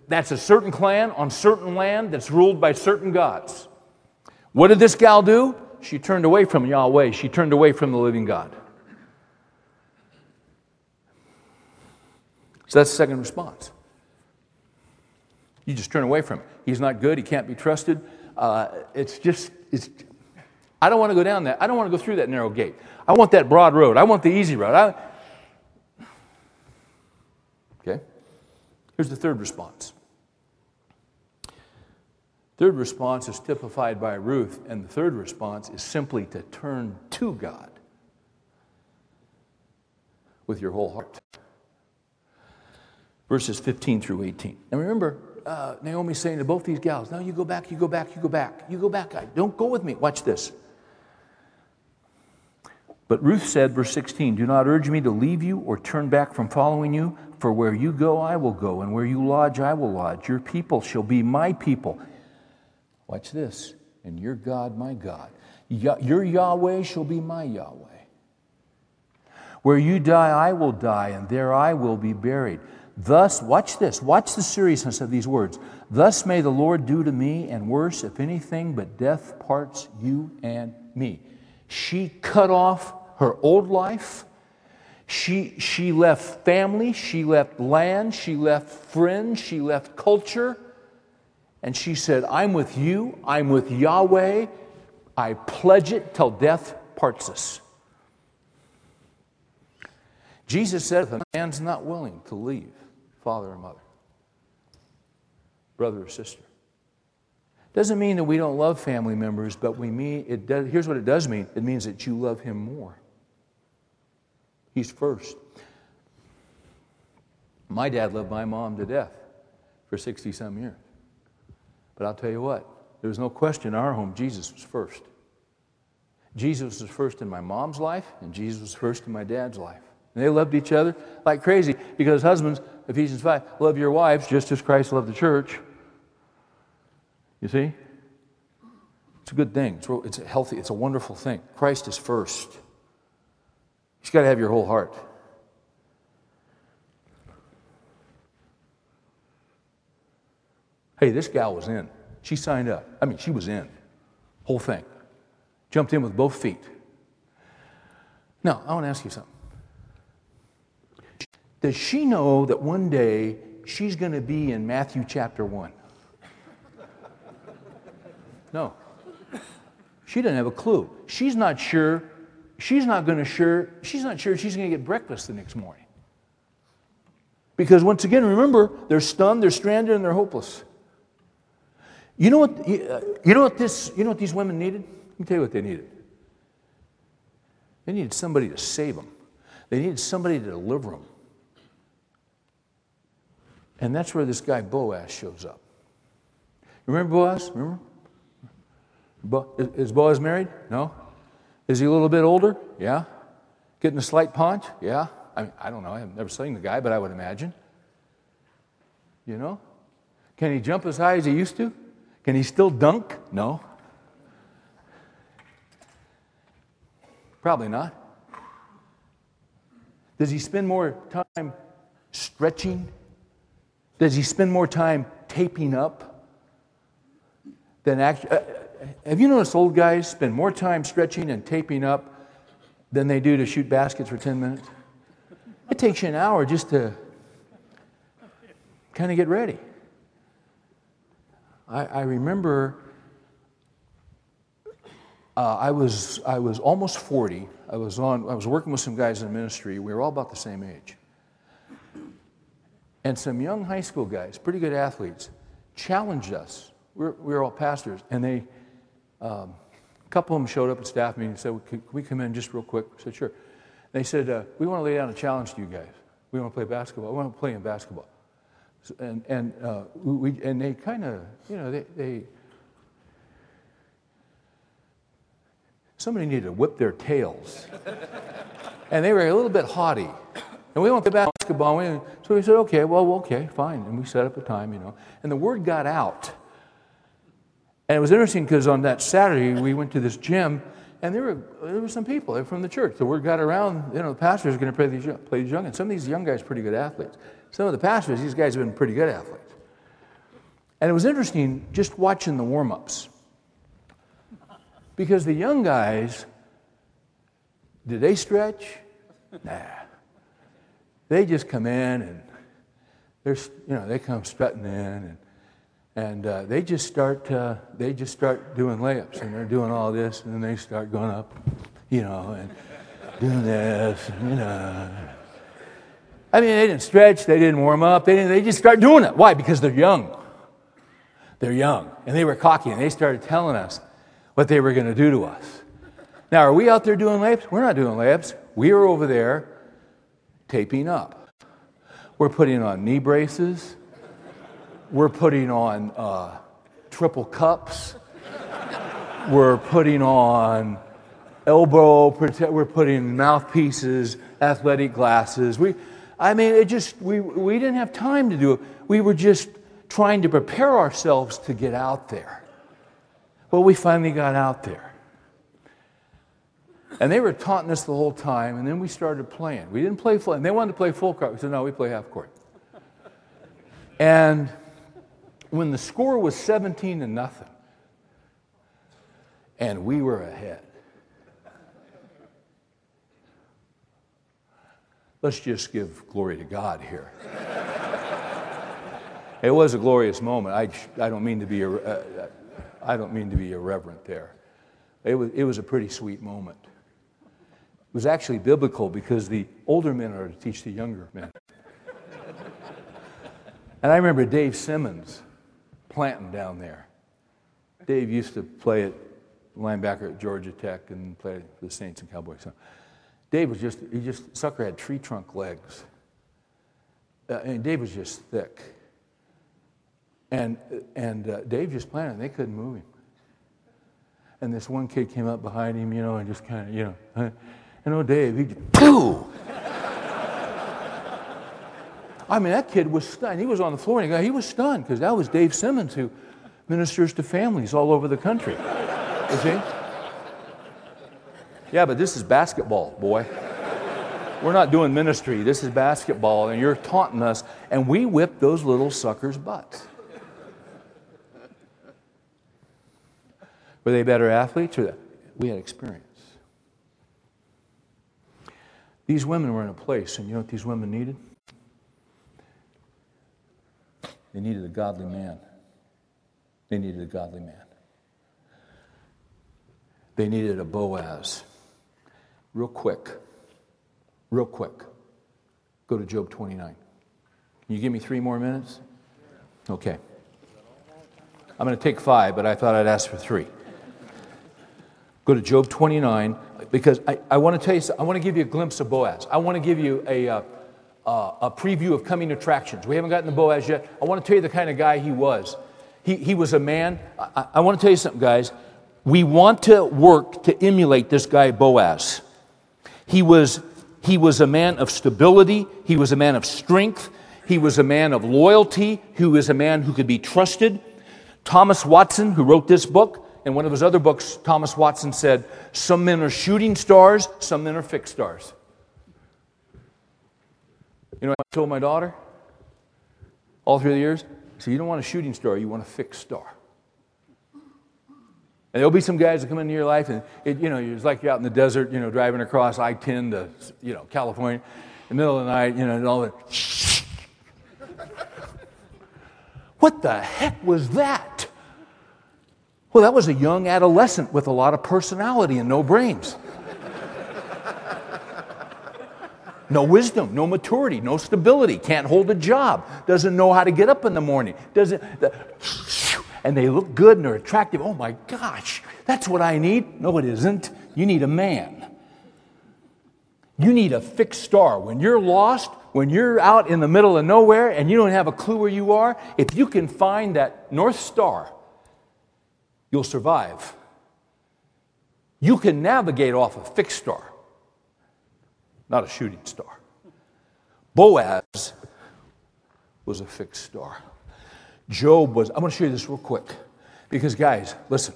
That's a certain clan on certain land that's ruled by certain gods. What did this gal do? She turned away from Yahweh, she turned away from the living God. So that's the second response. You just turn away from him. He's not good, he can't be trusted. Uh, it's just, it's, I don't want to go down that. I don't want to go through that narrow gate. I want that broad road. I want the easy road. I, Okay? Here's the third response. Third response is typified by Ruth, and the third response is simply to turn to God with your whole heart. Verses 15 through 18. And remember, uh, Naomi's saying to both these gals, Now you go back, you go back, you go back, you go back. Don't go with me. Watch this. But Ruth said, verse 16, Do not urge me to leave you or turn back from following you, for where you go, I will go, and where you lodge, I will lodge. Your people shall be my people. Watch this. And your God, my God. Your Yahweh shall be my Yahweh. Where you die, I will die, and there I will be buried. Thus, watch this, watch the seriousness of these words. Thus may the Lord do to me, and worse, if anything but death parts you and me. She cut off her old life she, she left family, she left land, she left friends, she left culture. And she said, I'm with you, I'm with Yahweh. I pledge it till death parts us. Jesus said, if a man's not willing to leave father or mother, brother or sister, doesn't mean that we don't love family members, but we mean it does, here's what it does mean it means that you love him more. He's first. My dad loved my mom to death for 60 some years. But I'll tell you what, there was no question in our home, Jesus was first. Jesus was first in my mom's life, and Jesus was first in my dad's life. And they loved each other like crazy because husbands, Ephesians 5, love your wives just as Christ loved the church. You see? It's a good thing. It's, it's a healthy, it's a wonderful thing. Christ is first. You've got to have your whole heart. Hey, this gal was in. She signed up. I mean, she was in. Whole thing. Jumped in with both feet. Now, I want to ask you something. Does she know that one day she's going to be in Matthew chapter 1? No. She doesn't have a clue. She's not sure she's not going to sure she's not sure she's going to get breakfast the next morning because once again remember they're stunned they're stranded and they're hopeless you know what uh, you know what this you know what these women needed let me tell you what they needed they needed somebody to save them they needed somebody to deliver them and that's where this guy boaz shows up remember boaz remember Bo- is boaz married no is he a little bit older? Yeah. Getting a slight paunch? Yeah. I, mean, I don't know. I've never seen the guy, but I would imagine. You know? Can he jump as high as he used to? Can he still dunk? No. Probably not. Does he spend more time stretching? Does he spend more time taping up than actually? Uh, have you noticed old guys spend more time stretching and taping up than they do to shoot baskets for 10 minutes? It takes you an hour just to kind of get ready. I, I remember uh, I, was, I was almost 40. I was, on, I was working with some guys in ministry. We were all about the same age. And some young high school guys, pretty good athletes, challenged us. We we're, we were all pastors, and they, um, a couple of them showed up at staff meeting and said, Can we come in just real quick? I said, Sure. They said, uh, We want to lay down a challenge to you guys. We want to play basketball. We want to play in basketball. And, and, uh, we, and they kind of, you know, they, they, somebody needed to whip their tails. and they were a little bit haughty. And we want to basketball. We, so we said, okay, well, okay, fine. And we set up a time, you know. And the word got out. And it was interesting because on that Saturday, we went to this gym, and there were, there were some people from the church. The word got around, you know, the pastor is going to play these, play these young. And some of these young guys pretty good athletes. Some of the pastors, these guys have been pretty good athletes. And it was interesting just watching the warm ups. Because the young guys, did they stretch? Nah. They just come in and they're, you know, they come strutting in and, and uh, they just start, uh, they just start doing layups and they're doing all this and then they start going up, you know, and doing this, you know. I mean, they didn't stretch, they didn't warm up, they, didn't, they just start doing it. Why? Because they're young. They're young. And they were cocky and they started telling us what they were going to do to us. Now, are we out there doing layups? We're not doing layups. We are over there taping up. We're putting on knee braces. We're putting on uh, triple cups. We're putting on elbow protect. We're putting mouthpieces, athletic glasses. We, I mean, it just we we didn't have time to do it. We were just trying to prepare ourselves to get out there. Well, we finally got out there. And they were taunting us the whole time, and then we started playing. We didn't play full, and they wanted to play full court. We said, no, we play half court. And when the score was 17 to nothing, and we were ahead, let's just give glory to God here. It was a glorious moment. I, I, don't mean to be, uh, I don't mean to be irreverent there. It was, it was a pretty sweet moment. It was actually biblical because the older men are to teach the younger men. and I remember Dave Simmons planting down there. Dave used to play at linebacker at Georgia Tech and play the Saints and Cowboys. So Dave was just, he just, sucker had tree trunk legs. Uh, and Dave was just thick. And, and uh, Dave just planted, and they couldn't move him. And this one kid came up behind him, you know, and just kind of, you know, and oh, Dave, he just, pooh! I mean, that kid was stunned. He was on the floor, and he was stunned because that was Dave Simmons who ministers to families all over the country. You see? Yeah, but this is basketball, boy. We're not doing ministry. This is basketball, and you're taunting us, and we whip those little suckers' butts. Were they better athletes? Or we had experience. These women were in a place, and you know what these women needed? They needed a godly man. They needed a godly man. They needed a Boaz. Real quick, real quick. Go to Job 29. Can you give me three more minutes? Okay. I'm going to take five, but I thought I'd ask for three. Go to Job 29 because I, I want to tell you, I want to give you a glimpse of Boaz. I want to give you a, uh, uh, a preview of coming attractions. We haven't gotten to Boaz yet. I want to tell you the kind of guy he was. He, he was a man. I, I want to tell you something, guys. We want to work to emulate this guy, Boaz. He was, he was a man of stability, he was a man of strength, he was a man of loyalty, he was a man who could be trusted. Thomas Watson, who wrote this book, in one of his other books, Thomas Watson said, Some men are shooting stars, some men are fixed stars. You know I told my daughter all through the years? Said, You don't want a shooting star, you want a fixed star. And there'll be some guys that come into your life, and it, you know, it's like you're out in the desert, you know, driving across I-10 to, you know, California, in the middle of the night, you know, and all that. what the heck was that? Well, that was a young adolescent with a lot of personality and no brains. No wisdom, no maturity, no stability, can't hold a job, doesn't know how to get up in the morning, doesn't. The, and they look good and they're attractive. Oh my gosh, that's what I need. No, it isn't. You need a man. You need a fixed star. When you're lost, when you're out in the middle of nowhere and you don't have a clue where you are, if you can find that North Star, you'll survive. You can navigate off a fixed star, not a shooting star. Boaz was a fixed star. Job was, I'm going to show you this real quick. Because, guys, listen.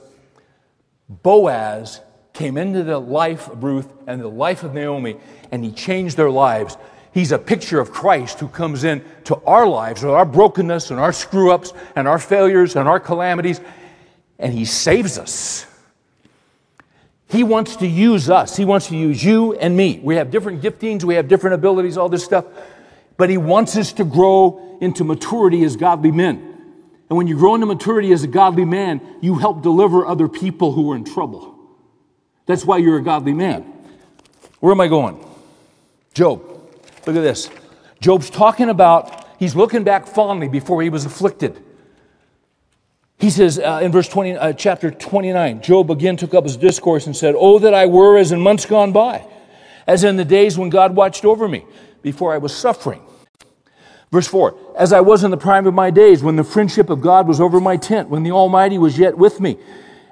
Boaz came into the life of Ruth and the life of Naomi, and he changed their lives. He's a picture of Christ who comes in to our lives with our brokenness and our screw ups and our failures and our calamities, and he saves us. He wants to use us. He wants to use you and me. We have different giftings, we have different abilities, all this stuff, but he wants us to grow into maturity as godly men. And when you grow into maturity as a godly man, you help deliver other people who are in trouble. That's why you're a godly man. Where am I going? Job. Look at this. Job's talking about, he's looking back fondly before he was afflicted. He says uh, in verse 20, uh, chapter 29, Job again took up his discourse and said, Oh, that I were as in months gone by, as in the days when God watched over me, before I was suffering. Verse 4 As I was in the prime of my days, when the friendship of God was over my tent, when the Almighty was yet with me,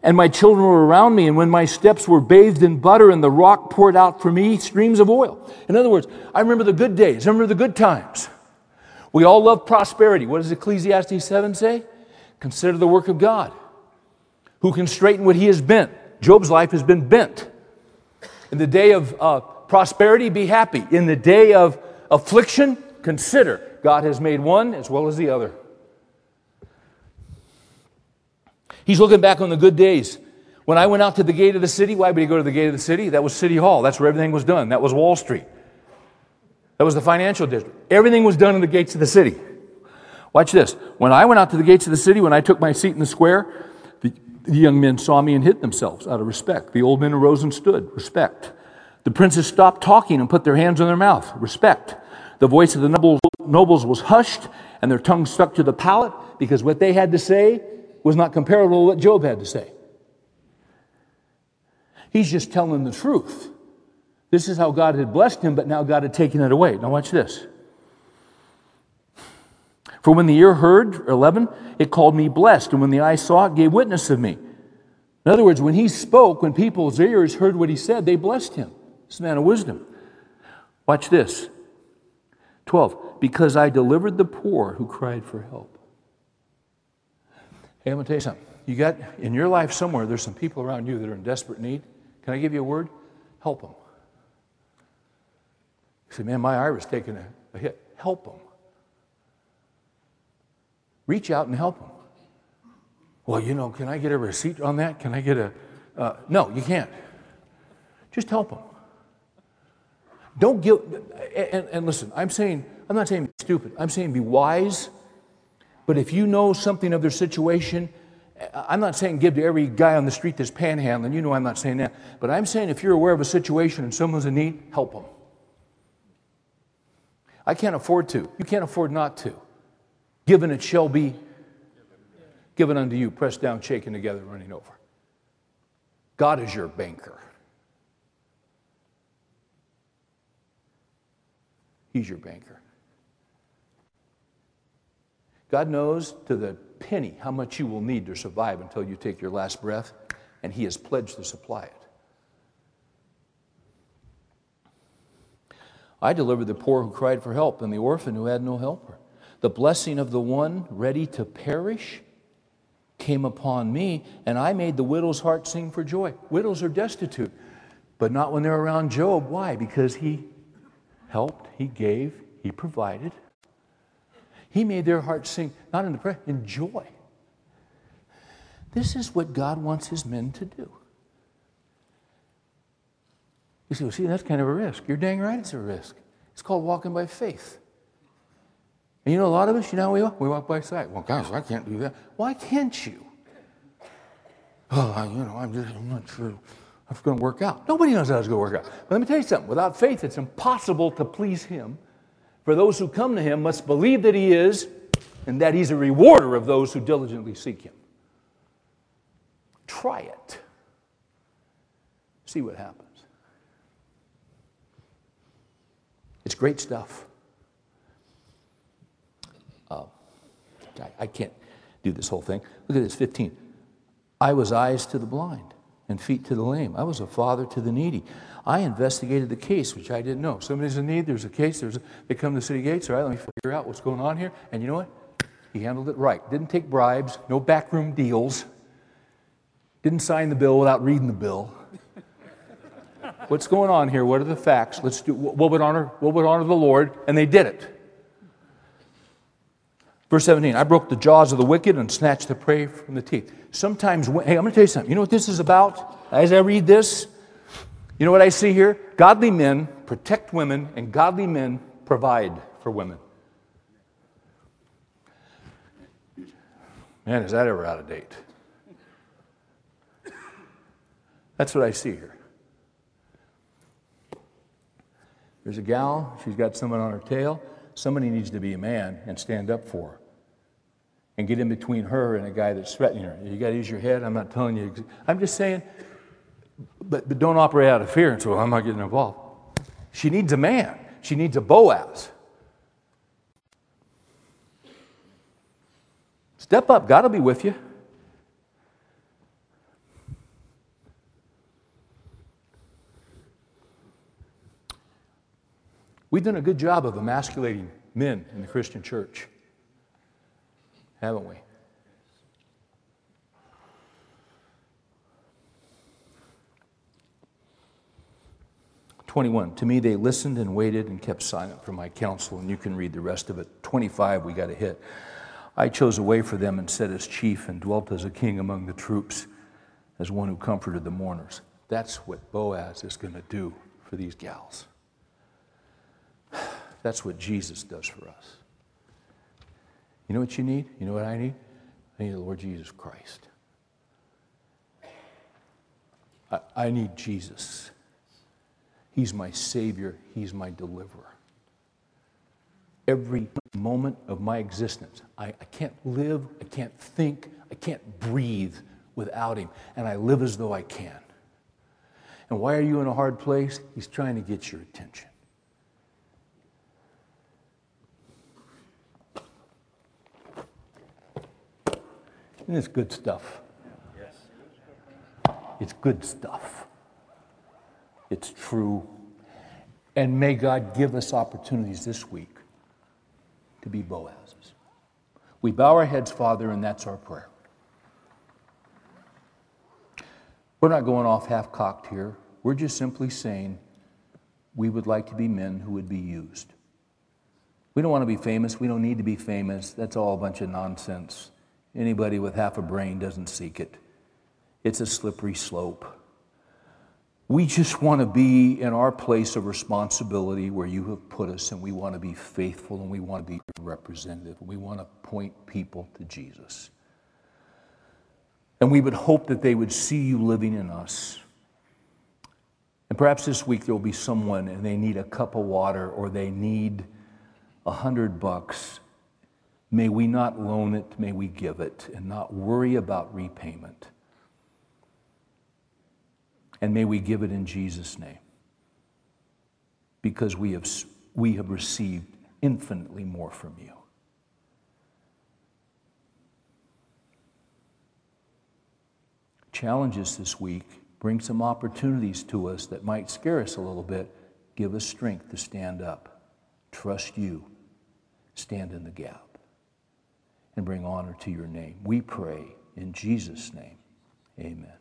and my children were around me, and when my steps were bathed in butter, and the rock poured out for me streams of oil. In other words, I remember the good days, I remember the good times. We all love prosperity. What does Ecclesiastes 7 say? Consider the work of God. Who can straighten what he has bent? Job's life has been bent. In the day of uh, prosperity, be happy. In the day of affliction, consider God has made one as well as the other. He's looking back on the good days. When I went out to the gate of the city, why would he go to the gate of the city? That was City Hall. That's where everything was done. That was Wall Street. That was the financial district. Everything was done in the gates of the city. Watch this. When I went out to the gates of the city, when I took my seat in the square, the, the young men saw me and hid themselves out of respect. The old men arose and stood. Respect. The princes stopped talking and put their hands on their mouth. Respect. The voice of the nobles, nobles was hushed and their tongues stuck to the palate because what they had to say was not comparable to what Job had to say. He's just telling the truth. This is how God had blessed him, but now God had taken it away. Now, watch this. For when the ear heard, 11, it called me blessed, and when the eye saw it, gave witness of me. In other words, when he spoke, when people's ears heard what he said, they blessed him. This man of wisdom. Watch this. 12, because I delivered the poor who cried for help. Hey, I'm going to tell you something. You got in your life somewhere, there's some people around you that are in desperate need. Can I give you a word? Help them. You say, man, my IRA's taking a, a hit. Help them. Reach out and help them. Well, you know, can I get a receipt on that? Can I get a. Uh, no, you can't. Just help them. Don't give, and, and listen, I'm saying, I'm not saying be stupid. I'm saying be wise. But if you know something of their situation, I'm not saying give to every guy on the street that's panhandling. You know I'm not saying that. But I'm saying if you're aware of a situation and someone's in need, help them. I can't afford to. You can't afford not to. Given it shall be given unto you, pressed down, shaken together, running over. God is your banker. He's your banker. God knows to the penny how much you will need to survive until you take your last breath, and He has pledged to supply it. I delivered the poor who cried for help and the orphan who had no helper. The blessing of the one ready to perish came upon me, and I made the widow's heart sing for joy. Widows are destitute, but not when they're around Job. Why? Because he helped, He gave, He provided. He made their hearts sing, not in the prayer, in joy. This is what God wants His men to do. You say, well, see, that's kind of a risk. You're dang right, it's a risk. It's called walking by faith. And you know, a lot of us, you know, we walk, we walk by sight. Well, gosh, I can't do that. Why can't you? Oh, you know, I'm just, I'm not sure it's going to work out. Nobody knows how it's going to work out. But let me tell you something without faith, it's impossible to please Him. For those who come to Him must believe that He is and that He's a rewarder of those who diligently seek Him. Try it, see what happens. It's great stuff. Uh, I, I can't do this whole thing. Look at this 15. I was eyes to the blind and feet to the lame. I was a father to the needy. I investigated the case, which I didn't know. Somebody's in need, there's a case, there's a, they come to city gates, all right, let me figure out what's going on here. And you know what? He handled it right. Didn't take bribes, no backroom deals, didn't sign the bill without reading the bill. What's going on here? What are the facts? Let's do what would honor what would honor the Lord, and they did it. Verse 17, I broke the jaws of the wicked and snatched the prey from the teeth. Sometimes, hey, I'm going to tell you something. You know what this is about? As I read this, you know what I see here? Godly men protect women, and godly men provide for women. Man, is that ever out of date? That's what I see here. There's a gal, she's got someone on her tail. Somebody needs to be a man and stand up for her and get in between her and a guy that's threatening her. You got to use your head. I'm not telling you. I'm just saying, but, but don't operate out of fear and so I'm not getting involved. She needs a man, she needs a Boaz. Step up, God will be with you. We've done a good job of emasculating men in the Christian church, haven't we? Twenty-one. To me, they listened and waited and kept silent for my counsel, and you can read the rest of it. Twenty-five. We got a hit. I chose a way for them and sat as chief and dwelt as a king among the troops, as one who comforted the mourners. That's what Boaz is going to do for these gals. That's what Jesus does for us. You know what you need? You know what I need? I need the Lord Jesus Christ. I, I need Jesus. He's my Savior, He's my deliverer. Every moment of my existence, I, I can't live, I can't think, I can't breathe without Him, and I live as though I can. And why are you in a hard place? He's trying to get your attention. And it's good stuff. It's good stuff. It's true. And may God give us opportunities this week to be Boazes. We bow our heads, Father, and that's our prayer. We're not going off half cocked here. We're just simply saying we would like to be men who would be used. We don't want to be famous. We don't need to be famous. That's all a bunch of nonsense. Anybody with half a brain doesn't seek it. It's a slippery slope. We just want to be in our place of responsibility where you have put us, and we want to be faithful and we want to be representative. We want to point people to Jesus. And we would hope that they would see you living in us. And perhaps this week there will be someone and they need a cup of water or they need a hundred bucks May we not loan it, may we give it, and not worry about repayment. And may we give it in Jesus' name. Because we have, we have received infinitely more from you. Challenges this week bring some opportunities to us that might scare us a little bit. Give us strength to stand up, trust you, stand in the gap and bring honor to your name. We pray in Jesus' name. Amen.